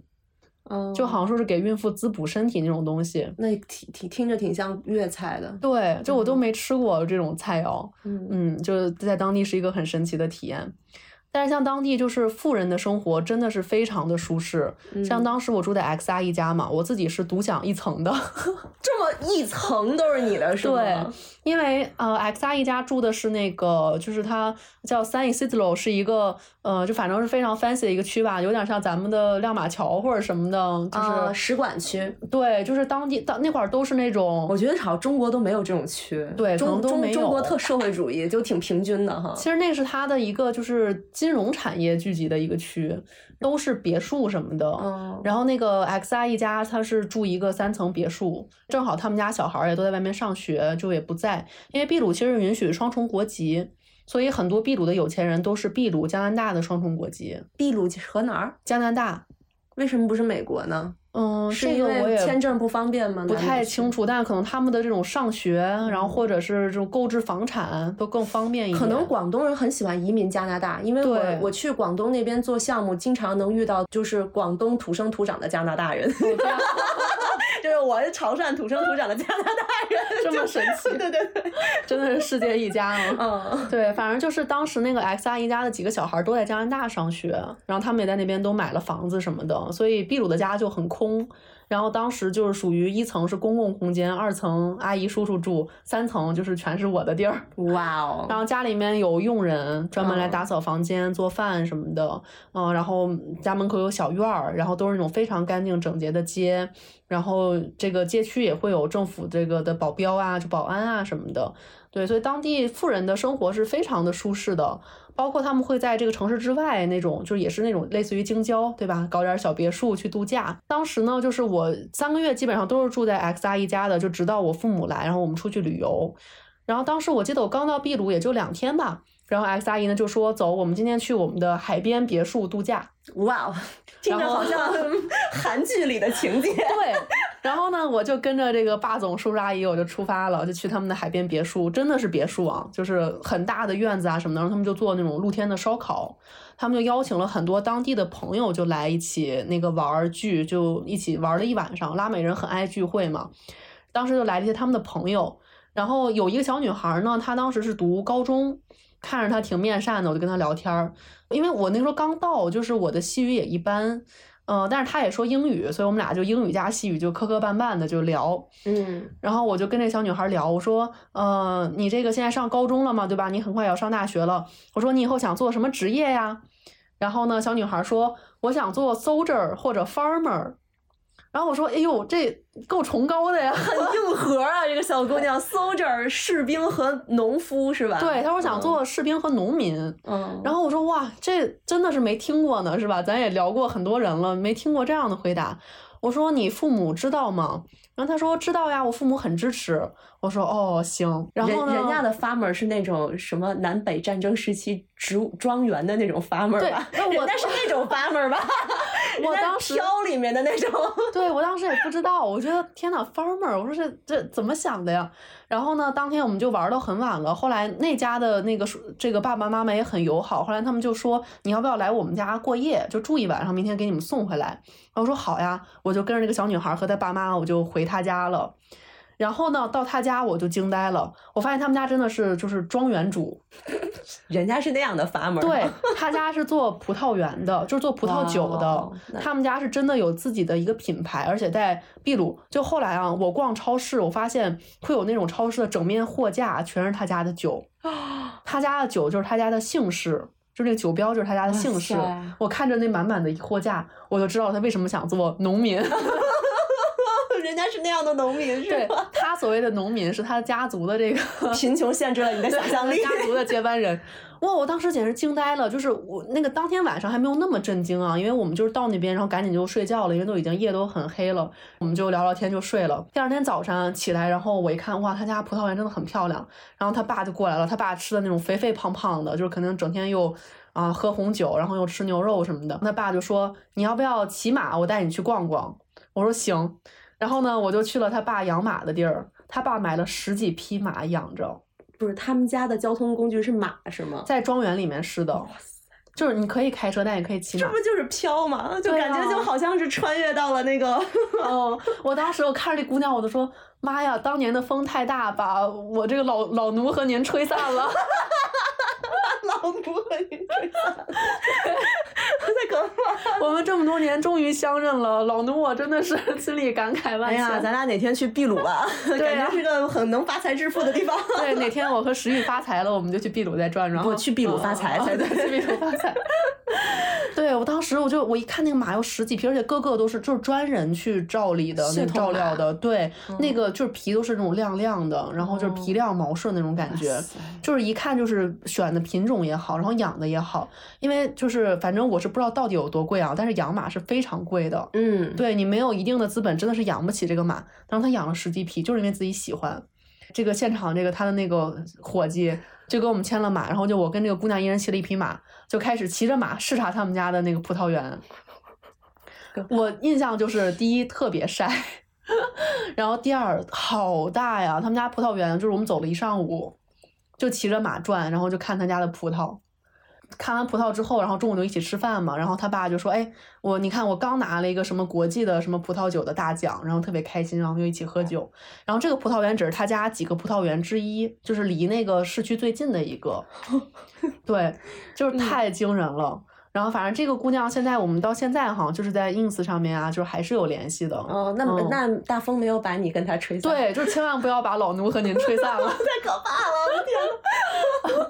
就好像说是给孕妇滋补身体那种东西，那听听听着挺像粤菜的。对，就我都没吃过这种菜肴，嗯嗯，就在当地是一个很神奇的体验。但是像当地就是富人的生活真的是非常的舒适，像当时我住在 X 阿姨家嘛，我自己是独享一层的，这么一层都是你的，是吗？对，因为呃 X 阿姨家住的是那个，就是它叫 San Isidro，是一个呃，就反正是非常 fancy 的一个区吧，有点像咱们的亮马桥或者什么的，就是使馆区。对，就是当地当那块儿都是那种，我觉得好像中国都没有这种区，对，中中中国特社会主义，就挺平均的哈。其实那是它的一个就是。金融产业聚集的一个区，都是别墅什么的。嗯，然后那个 XI 一家，他是住一个三层别墅，正好他们家小孩也都在外面上学，就也不在。因为秘鲁其实允许双重国籍，所以很多秘鲁的有钱人都是秘鲁、加拿大的双重国籍。秘鲁和哪儿？加拿大？为什么不是美国呢？嗯，是因为签证不方便吗？不太清楚，但是可能他们的这种上学，然后或者是这种购置房产都更方便一点。可能广东人很喜欢移民加拿大，因为我我去广东那边做项目，经常能遇到就是广东土生土长的加拿大人。就是我是潮汕土生土长的加拿大人，这么神奇，对对对，真的是世界一家啊！嗯，对，反正就是当时那个 X 阿姨家的几个小孩都在加拿大上学，然后他们也在那边都买了房子什么的，所以秘鲁的家就很空。然后当时就是属于一层是公共空间，二层阿姨叔叔住，三层就是全是我的地儿。哇哦！然后家里面有佣人专门来打扫房间、做饭什么的，嗯，然后家门口有小院儿，然后都是那种非常干净整洁的街，然后这个街区也会有政府这个的保镖啊、就保安啊什么的。对，所以当地富人的生活是非常的舒适的。包括他们会在这个城市之外那种，就是也是那种类似于京郊，对吧？搞点小别墅去度假。当时呢，就是我三个月基本上都是住在 X 阿姨家的，就直到我父母来，然后我们出去旅游。然后当时我记得我刚到秘鲁也就两天吧，然后 X 阿姨呢就说：“走，我们今天去我们的海边别墅度假。”哇哦，听着好像 韩剧里的情节。对。然后呢，我就跟着这个霸总叔叔阿姨，我就出发了，就去他们的海边别墅，真的是别墅啊，就是很大的院子啊什么的。然后他们就做那种露天的烧烤，他们就邀请了很多当地的朋友，就来一起那个玩聚，就一起玩了一晚上。拉美人很爱聚会嘛，当时就来了一些他们的朋友。然后有一个小女孩呢，她当时是读高中，看着她挺面善的，我就跟她聊天儿，因为我那时候刚到，就是我的西语也一般。嗯，但是他也说英语，所以我们俩就英语加西语就磕磕绊绊的就聊。嗯，然后我就跟这小女孩聊，我说，呃，你这个现在上高中了嘛，对吧？你很快要上大学了。我说你以后想做什么职业呀？然后呢，小女孩说，我想做 soldier 或者 farmer。然后我说，哎呦，这够崇高的呀，很硬核啊，这个小姑娘，soldier 士兵和农夫是吧？对，她说想做士兵和农民。嗯，然后我说，哇，这真的是没听过呢，是吧？咱也聊过很多人了，没听过这样的回答。我说你父母知道吗？然后他说知道呀，我父母很支持。我说哦行，然后人家的 farmer 是那种什么南北战争时期植物庄园的那种 farmer 吧？那我人家是那种 farmer 吧？我当时挑里面的那种。对我当时也不知道，我觉得天呐 farmer，我说这这怎么想的呀？然后呢，当天我们就玩到很晚了。后来那家的那个这个爸爸妈妈也很友好，后来他们就说你要不要来我们家过夜，就住一晚上，明天给你们送回来。然后我说好呀，我就跟着那个小女孩和她爸妈，我就回她家了。然后呢，到他家我就惊呆了，我发现他们家真的是就是庄园主，人家是那样的 farmer。对 他家是做葡萄园的，就是做葡萄酒的。他们家是真的有自己的一个品牌，而且在秘鲁。就后来啊，我逛超市，我发现会有那种超市的整面货架全是他家的酒，他家的酒就是他家的姓氏，就那个酒标就是他家的姓氏。我看着那满满的一货架，我就知道他为什么想做农民。人家是那样的农民，是吧？他所谓的农民是他家族的这个 贫穷限制了你的想象力。家族的接班人，哇！我当时简直惊呆了。就是我那个当天晚上还没有那么震惊啊，因为我们就是到那边，然后赶紧就睡觉了，因为都已经夜都很黑了，我们就聊聊天就睡了。第二天早上起来，然后我一看，哇，他家葡萄园真的很漂亮。然后他爸就过来了，他爸吃的那种肥肥胖胖的，就是可能整天又啊喝红酒，然后又吃牛肉什么的。他爸就说：“你要不要骑马？我带你去逛逛。”我说：“行。”然后呢，我就去了他爸养马的地儿。他爸买了十几匹马养着。不是他们家的交通工具是马是吗？在庄园里面是的。就是你可以开车，但也可以骑马。这不就是飘吗？就感觉就好像是穿越到了那个。哦，我当时我看着这姑娘，我都说妈呀，当年的风太大，把我这个老老奴和您吹散了。太可怕！我们这么多年终于相认了，老奴我真的是 心里感慨万千。哎呀，咱俩哪天去秘鲁吧？感觉是个很能发财致富的地方。对，哪天我和石玉发财了，我们就去秘鲁再转转。我去秘鲁发财才对，去秘鲁发财。对我当时我就我一看那个马有十几匹，而且个个都是就是专人去照理的、那照料的。对，那个就是皮都是那种亮亮的，然后就是皮亮毛顺那种感觉，就是一看就是选的品种也好，然后养的也好。因为就是反正我是不知道到底有多贵啊，但是养马是非常贵的。嗯，对你没有一定的资本，真的是养不起这个马。然后他养了十几匹，就是因为自己喜欢。这个现场这个他的那个伙计就给我们牵了马，然后就我跟这个姑娘一人骑了一匹马，就开始骑着马视察他们家的那个葡萄园。我印象就是第一特别晒，然后第二好大呀！他们家葡萄园就是我们走了一上午，就骑着马转，然后就看他家的葡萄。看完葡萄之后，然后中午就一起吃饭嘛。然后他爸就说：“哎，我你看我刚拿了一个什么国际的什么葡萄酒的大奖，然后特别开心，然后就一起喝酒。然后这个葡萄园只是他家几个葡萄园之一，就是离那个市区最近的一个。对，就是太惊人了。然后反正这个姑娘现在我们到现在哈，就是在 ins 上面啊，就是还是有联系的。哦，那那大风没有把你跟他吹散？对，就是千万不要把老奴和您吹散了，太可怕了！我的天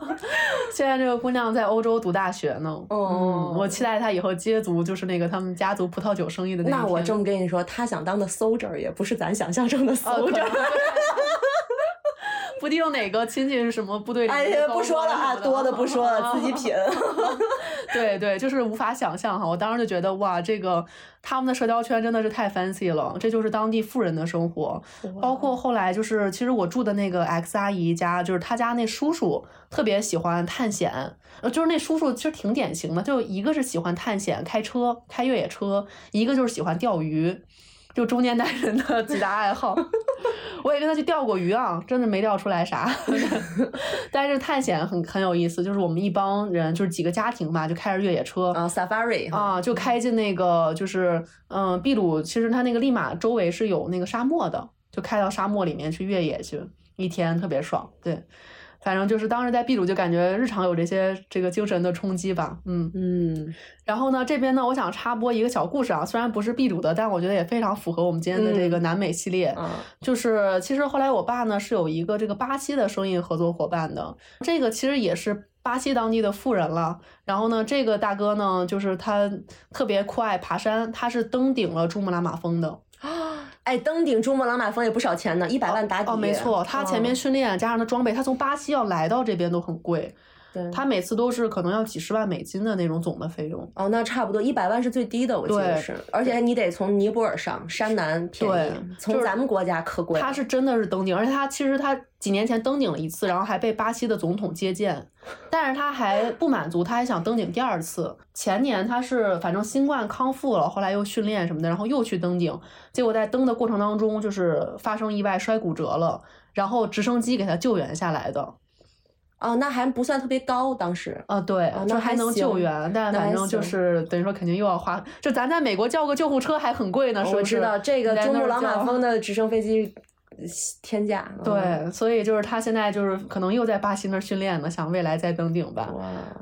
呐。现在这个姑娘在欧洲读大学呢。哦，我期待她以后接足，就是那个他们家族葡萄酒生意的那那我这么跟你说，她想当的 soldier 也不是咱想象中的 soldier。不定哪个亲戚是什么部队里哎呀，不说了啊，多的不说了，自己品。对对，就是无法想象哈。我当时就觉得哇，这个他们的社交圈真的是太 fancy 了，这就是当地富人的生活。包括后来就是，其实我住的那个 X 阿姨家，就是他家那叔叔特别喜欢探险，呃，就是那叔叔其实挺典型的，就一个是喜欢探险、开车、开越野车，一个就是喜欢钓鱼。就中年男人的几大爱好，我也跟他去钓过鱼啊，真的没钓出来啥。但是探险很很有意思，就是我们一帮人，就是几个家庭吧，就开着越野车啊，safari 啊，就开进那个就是嗯，秘鲁，其实它那个利马周围是有那个沙漠的，就开到沙漠里面去越野去，一天特别爽。对，反正就是当时在秘鲁就感觉日常有这些这个精神的冲击吧，嗯嗯。然后呢，这边呢，我想插播一个小故事啊，虽然不是秘鲁的，但我觉得也非常符合我们今天的这个南美系列。嗯就是其实后来我爸呢是有一个这个巴西的生意合作伙伴的，这个其实也是巴西当地的富人了。然后呢，这个大哥呢，就是他特别酷爱爬山，他是登顶了珠穆朗玛峰的。哎，登顶珠穆朗玛峰也不少钱呢，一百万打底。哦，没错，他前面嗯训练加上他装备，他从巴西要来到这边都很贵，对他每次都是可能要几十万美金的那种总的费用。哦，那差不多一百万是最低的，我记得是，而且你得从尼泊尔上，山南便宜对，就是从咱们国家可贵。他是真的是登顶，而且他其实他几年前登顶了一次，然后还被巴西的总统接见，但是他还不满足，他还想登顶第二次。前年他是反正新冠康复了，后来又训练什么的，然后又去登顶，结果在登的过程当中就是发生意外摔骨折了，然后直升机给他救援下来的。哦，那还不算特别高，当时。啊，对，哦那还还能救援，但那反正就是等于说肯定又要花，就咱在美国叫个救护车还很贵呢，是不是？我知道这个珠穆朗玛峰 的直升飞机呃天价。嗯，对，所以就是他现在就是可能又在巴西那儿训练呢，想未来再登顶吧。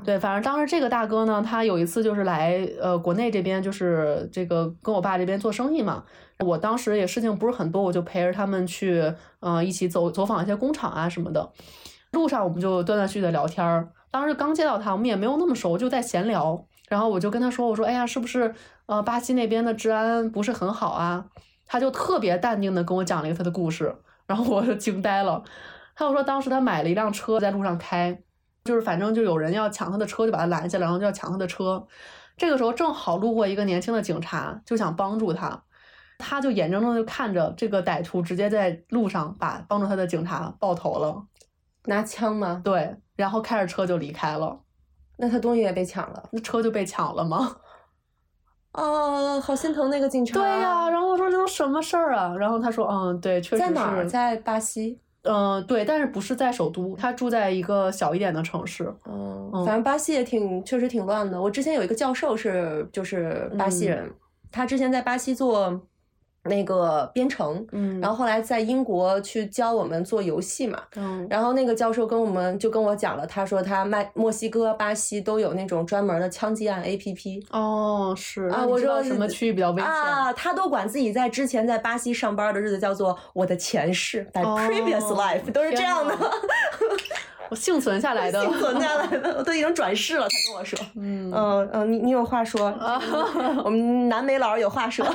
对，反正当时这个大哥呢，他有一次就是来呃国内这边，就是这个跟我爸这边做生意嘛。我当时也事情不是很多，我就陪着他们去呃一起走走访一些工厂啊什么的。路上我们就断断续续的聊天儿。当时刚见到他，我们也没有那么熟，就在闲聊。然后我就跟他说：“我说，哎呀，是不是呃巴西那边的治安不是很好啊？”他就特别淡定的跟我讲了一个他的故事，然后我就惊呆了。他就说当时他买了一辆车在路上开，就是反正就有人要抢他的车，就把他拦下来，然后就要抢他的车。这个时候正好路过一个年轻的警察，就想帮助他，他就眼睁睁就看着这个歹徒直接在路上把帮助他的警察爆头了，拿枪吗？对，然后开着车就离开了，那他东西也被抢了。那车就被抢了吗？啊，好心疼那个警察。对呀、然后我说这都什么事儿啊？然后他说，嗯，对，确实是在哪儿？在巴西。嗯、对，但是不是在首都，他住在一个小一点的城市。嗯，嗯反正巴西也挺，确实挺乱的。我之前有一个教授是就是巴西嗯人，他之前在巴西做那个编程，嗯然后后来在英国去教我们做游戏嘛。嗯然后那个教授跟我们就跟我讲了，他说他麦墨西哥、巴西都有那种专门的枪击案 APP 哦，是啊那你知道我说什么区域比较危险？啊，他都管自己在之前在巴西上班的日子叫做我的前世，my 哦 previous life，都是这样的呐，我幸存下来的，幸存下来的，我都已经转世了。他跟我说，嗯嗯嗯，你你有话说，我们南美佬有话说。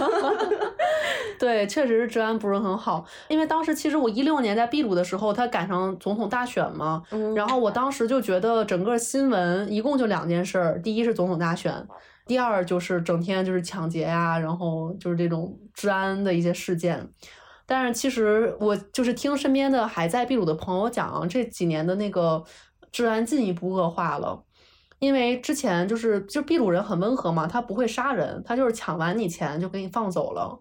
对，确实是治安不是很好。因为当时其实我一六年在秘鲁的时候，他赶上总统大选嘛，嗯然后我当时就觉得整个新闻一共就两件事儿，第一是总统大选，第二就是整天就是抢劫呀、然后就是这种治安的一些事件。但是其实我就是听身边的还在秘鲁的朋友讲，这几年的那个治安进一步恶化了。因为之前就是就秘鲁人很温和嘛，他不会杀人，他就是抢完你钱就给你放走了。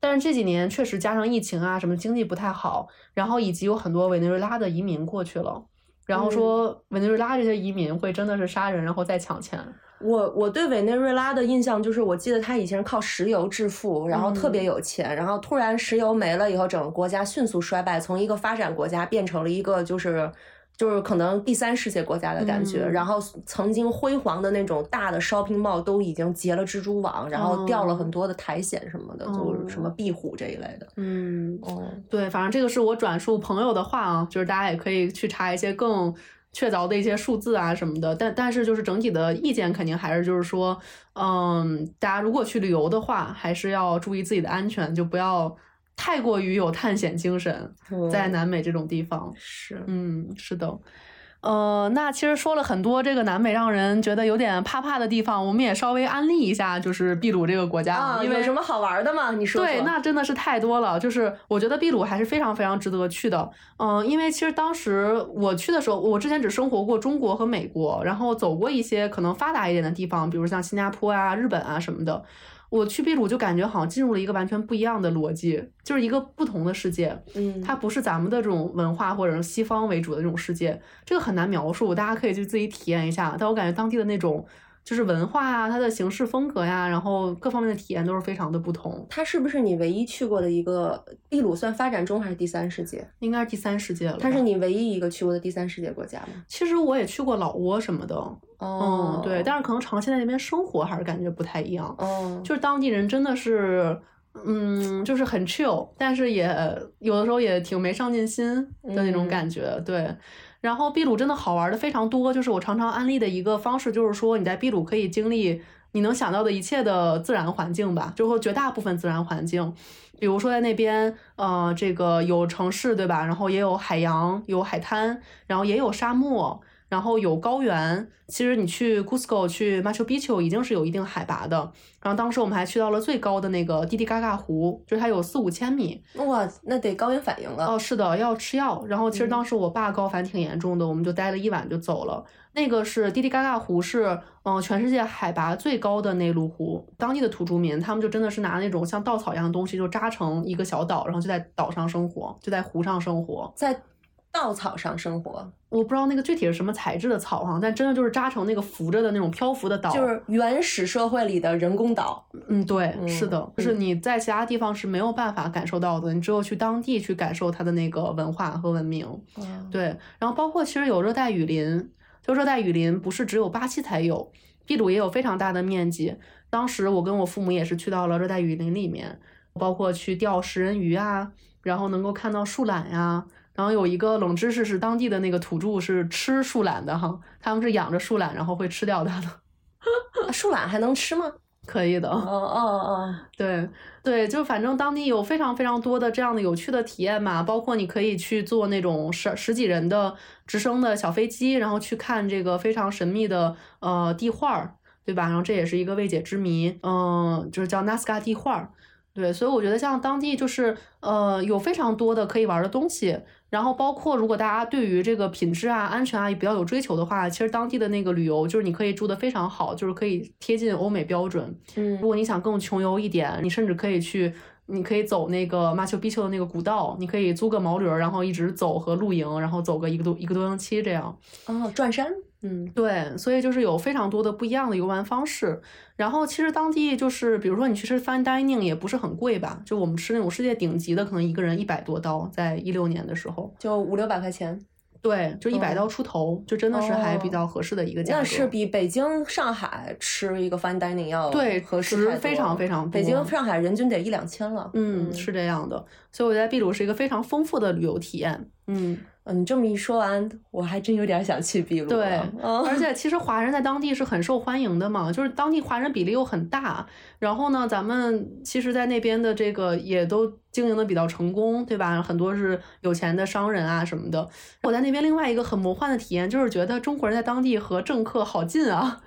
但是这几年确实加上疫情啊，什么经济不太好，然后以及有很多委内瑞拉的移民过去了，然后说委内瑞拉这些移民会真的是杀人，然后再抢钱。我我对委内瑞拉的印象就是，我记得他以前靠石油致富，然后特别有钱，然后突然石油没了以后，整个国家迅速衰败，从一个发展国家变成了一个就是就是可能第三世界国家的感觉。嗯然后曾经辉煌的那种大的 shopping mall 都已经结了蜘蛛网，然后掉了很多的苔藓什么的，就是什么壁虎这一类的。嗯，哦，对，反正这个是我转述朋友的话啊，就是大家也可以去查一些更确凿的一些数字啊什么的。但但是就是整体的意见肯定还是就是说，嗯，大家如果去旅游的话，还是要注意自己的安全，就不要太过于有探险精神，在嗯南美这种地方。是嗯，是的。呃，那其实说了很多这个南美让人觉得有点怕怕的地方，我们也稍微安利一下，就是秘鲁这个国家，啊，因为有什么好玩的吗？你说对，那真的是太多了。就是我觉得秘鲁还是非常非常值得去的。嗯、因为其实当时我去的时候，我之前只生活过中国和美国，然后走过一些可能发达一点的地方，比如像新加坡啊、日本啊什么的。我去秘鲁就感觉好像进入了一个完全不一样的逻辑，就是一个不同的世界。嗯，它不是咱们的这种文化或者是西方为主的这种世界，这个很难描述，大家可以去自己体验一下。但我感觉当地的那种就是文化啊，它的形式风格呀，然后各方面的体验都是非常的不同。它是不是你唯一去过的一个秘鲁算发展中还是第三世界？应该是第三世界了。它是你唯一一个去过的第三世界国家吗？其实我也去过老挝什么的，哦嗯，对，但是可能长期在那边生活还是感觉不太一样。哦，就是当地人真的是，嗯，就是很 chill，但是也有的时候也挺没上进心的那种嗯感觉，对。然后秘鲁真的好玩的非常多，就是我常常安利的一个方式，就是说你在秘鲁可以经历你能想到的一切的自然环境吧，就说绝大部分自然环境，比如说在那边，呃，这个有城市对吧？然后也有海洋，有海滩，然后也有沙漠，然后有高原。其实你去 Cusco、去 Machu Picchu 已经是有一定海拔的。然后当时我们还去到了最高的那个滴滴嘎嘎湖，就是它有四五千米。哇，那得高原反应了。哦，是的，要吃药。然后其实嗯当时我爸高反挺严重的，我们就待了一晚就走了。那个是滴滴嘎嘎湖，是嗯、呃全世界海拔最高的内陆湖。当地的土著民他们就真的是拿那种像稻草一样的东西，就扎成一个小岛，然后就在岛上生活，就在湖上生活。在稻草上生活，我不知道那个具体是什么材质的草哈，但真的就是扎成那个浮着的那种漂浮的岛。就是原始社会里的人工岛。嗯，对，是嗯的，就是你在其他地方是没有办法感受到的，你只有去当地去感受它的那个文化和文明。对，然后包括其实有热带雨林，就热带雨林不是只有巴西才有，秘鲁也有非常大的面积。当时我跟我父母也是去到了热带雨林里面，包括去钓食人鱼啊，然后能够看到树懒呀、然后有一个冷知识是，当地的那个土著是吃树懒的哈，他们是养着树懒，然后会吃掉它的，啊树懒还能吃吗？可以的。哦哦哦，对对，就反正当地有非常非常多的这样的有趣的体验嘛，包括你可以去坐那种十十几人的直升的小飞机，然后去看这个非常神秘的呃地画儿，对吧？然后这也是一个未解之谜，嗯、就是叫纳斯卡地画儿。对，所以我觉得像当地就是呃有非常多的可以玩的东西，然后包括如果大家对于这个品质啊、安全啊也比较有追求的话，其实当地的那个旅游就是你可以住的非常好，就是可以贴近欧美标准。嗯如果你想更穷游一点，你甚至可以去，你可以走那个马丘比丘的那个古道，你可以租个毛驴儿，然后一直走和露营，然后走个一个多一个多星期这样。哦，转山。嗯，对，所以就是有非常多的不一样的游玩方式。然后其实当地就是，比如说你去吃 fine dining 也不是很贵吧，就我们吃那种世界顶级的，可能一个人一百多刀，在一六年的时候，就五六百块钱，对，就一百哦刀出头，就真的是还比哦较合适的一个价格。那是比北京、上海吃一个 fine dining 要对合适非常非常北京、上海人均得一两千了。嗯，是这样的，所以我觉得秘鲁是一个非常丰富的旅游体验。嗯，嗯，你这么一说完，我还真有点想去秘鲁了。对，嗯而 且其实华人在当地是很受欢迎的嘛，就是当地华人比例又很大，然后呢，咱们其实，在那边的这个也都经营的比较成功，对吧？很多是有钱的商人啊什么的。我在那边另外一个很魔幻的体验，就是觉得中国人在当地和政客好近啊。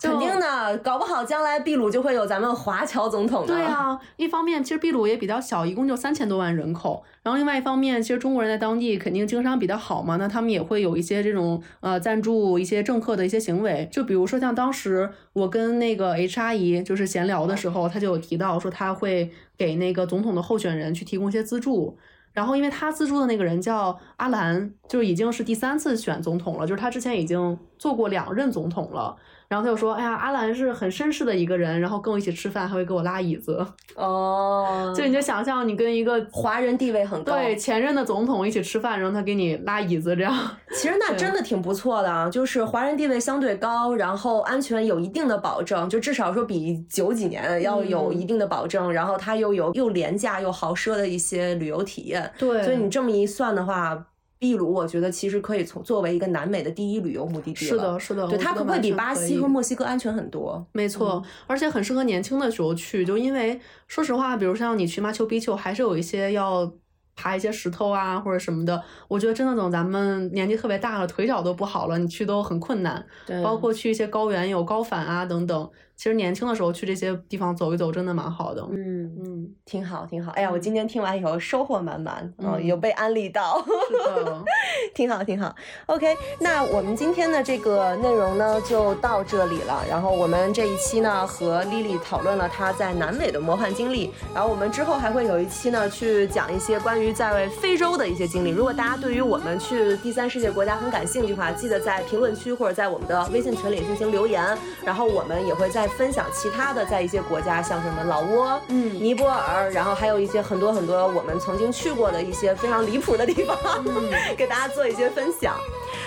肯定的，搞不好将来秘鲁就会有咱们华侨总统的。对啊，一方面其实秘鲁也比较小，一共就三千多万人口。然后另外一方面，其实中国人在当地肯定经商比较好嘛，那他们也会有一些这种呃赞助一些政客的一些行为。就比如说像当时我跟那个 H 阿姨就是闲聊的时候，她就有提到说她会给那个总统的候选人去提供一些资助。然后，因为他资助的那个人叫阿兰，就是已经是第三次选总统了，就是他之前已经做过两任总统了。然后他就说：“哎呀，阿兰是很绅士的一个人，然后跟我一起吃饭，还会给我拉椅子。哦，就你就想象你跟一个华人地位很高。对前任的总统一起吃饭，然后他给你拉椅子，这样。其实那真的挺不错的啊，就是华人地位相对高，然后安全有一定的保证，就至少说比九几年要有一定的保证，然后它又有又廉价又豪奢的一些旅游体验。对所以你这么一算的话，秘鲁我觉得其实可以从作为一个南美的第一旅游目的地了是的，。是的，对，它可不可以比巴西和墨西哥安全很多？没错，而且很适合年轻的时候去，就因为说实话，比如像你去马丘比丘，还是有一些要爬一些石头啊或者什么的。我觉得真的等咱们年纪特别大了，腿脚都不好了，你去都很困难。对包括去一些高原有高反啊等等。其实年轻的时候去这些地方走一走，真的蛮好的。嗯，嗯，挺好，挺好。哎呀，我今天听完以后收获满满，嗯，嗯有被安利到。是的，挺好，挺好。OK，那我们今天的这个内容呢就到这里了。然后我们这一期呢和 Lily 讨论了她在南美的魔幻经历，然后我们之后还会有一期呢去讲一些关于在非洲的一些经历。如果大家对于我们去第三世界国家很感兴趣的话，记得在评论区或者在我们的微信群里进行留言。然后我们也会再分享其他的在一些国家，像什么老挝、嗯尼泊尔，然后还有一些很多很多我们曾经去过的一些非常离谱的地方，给大家做一些分享。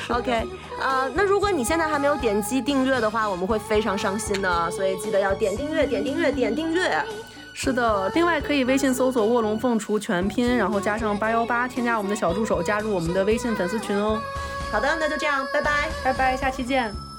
OK，呃，那如果你现在还没有点击订阅的话，我们会非常伤心的，所以记得要点订阅、点订阅、点订阅。是的。另外可以微信搜索“卧龙凤雏”全拼，然后加上八幺八，添加我们的小助手，加入我们的微信粉丝群哦。好的，那就这样，拜拜。拜拜，下期见。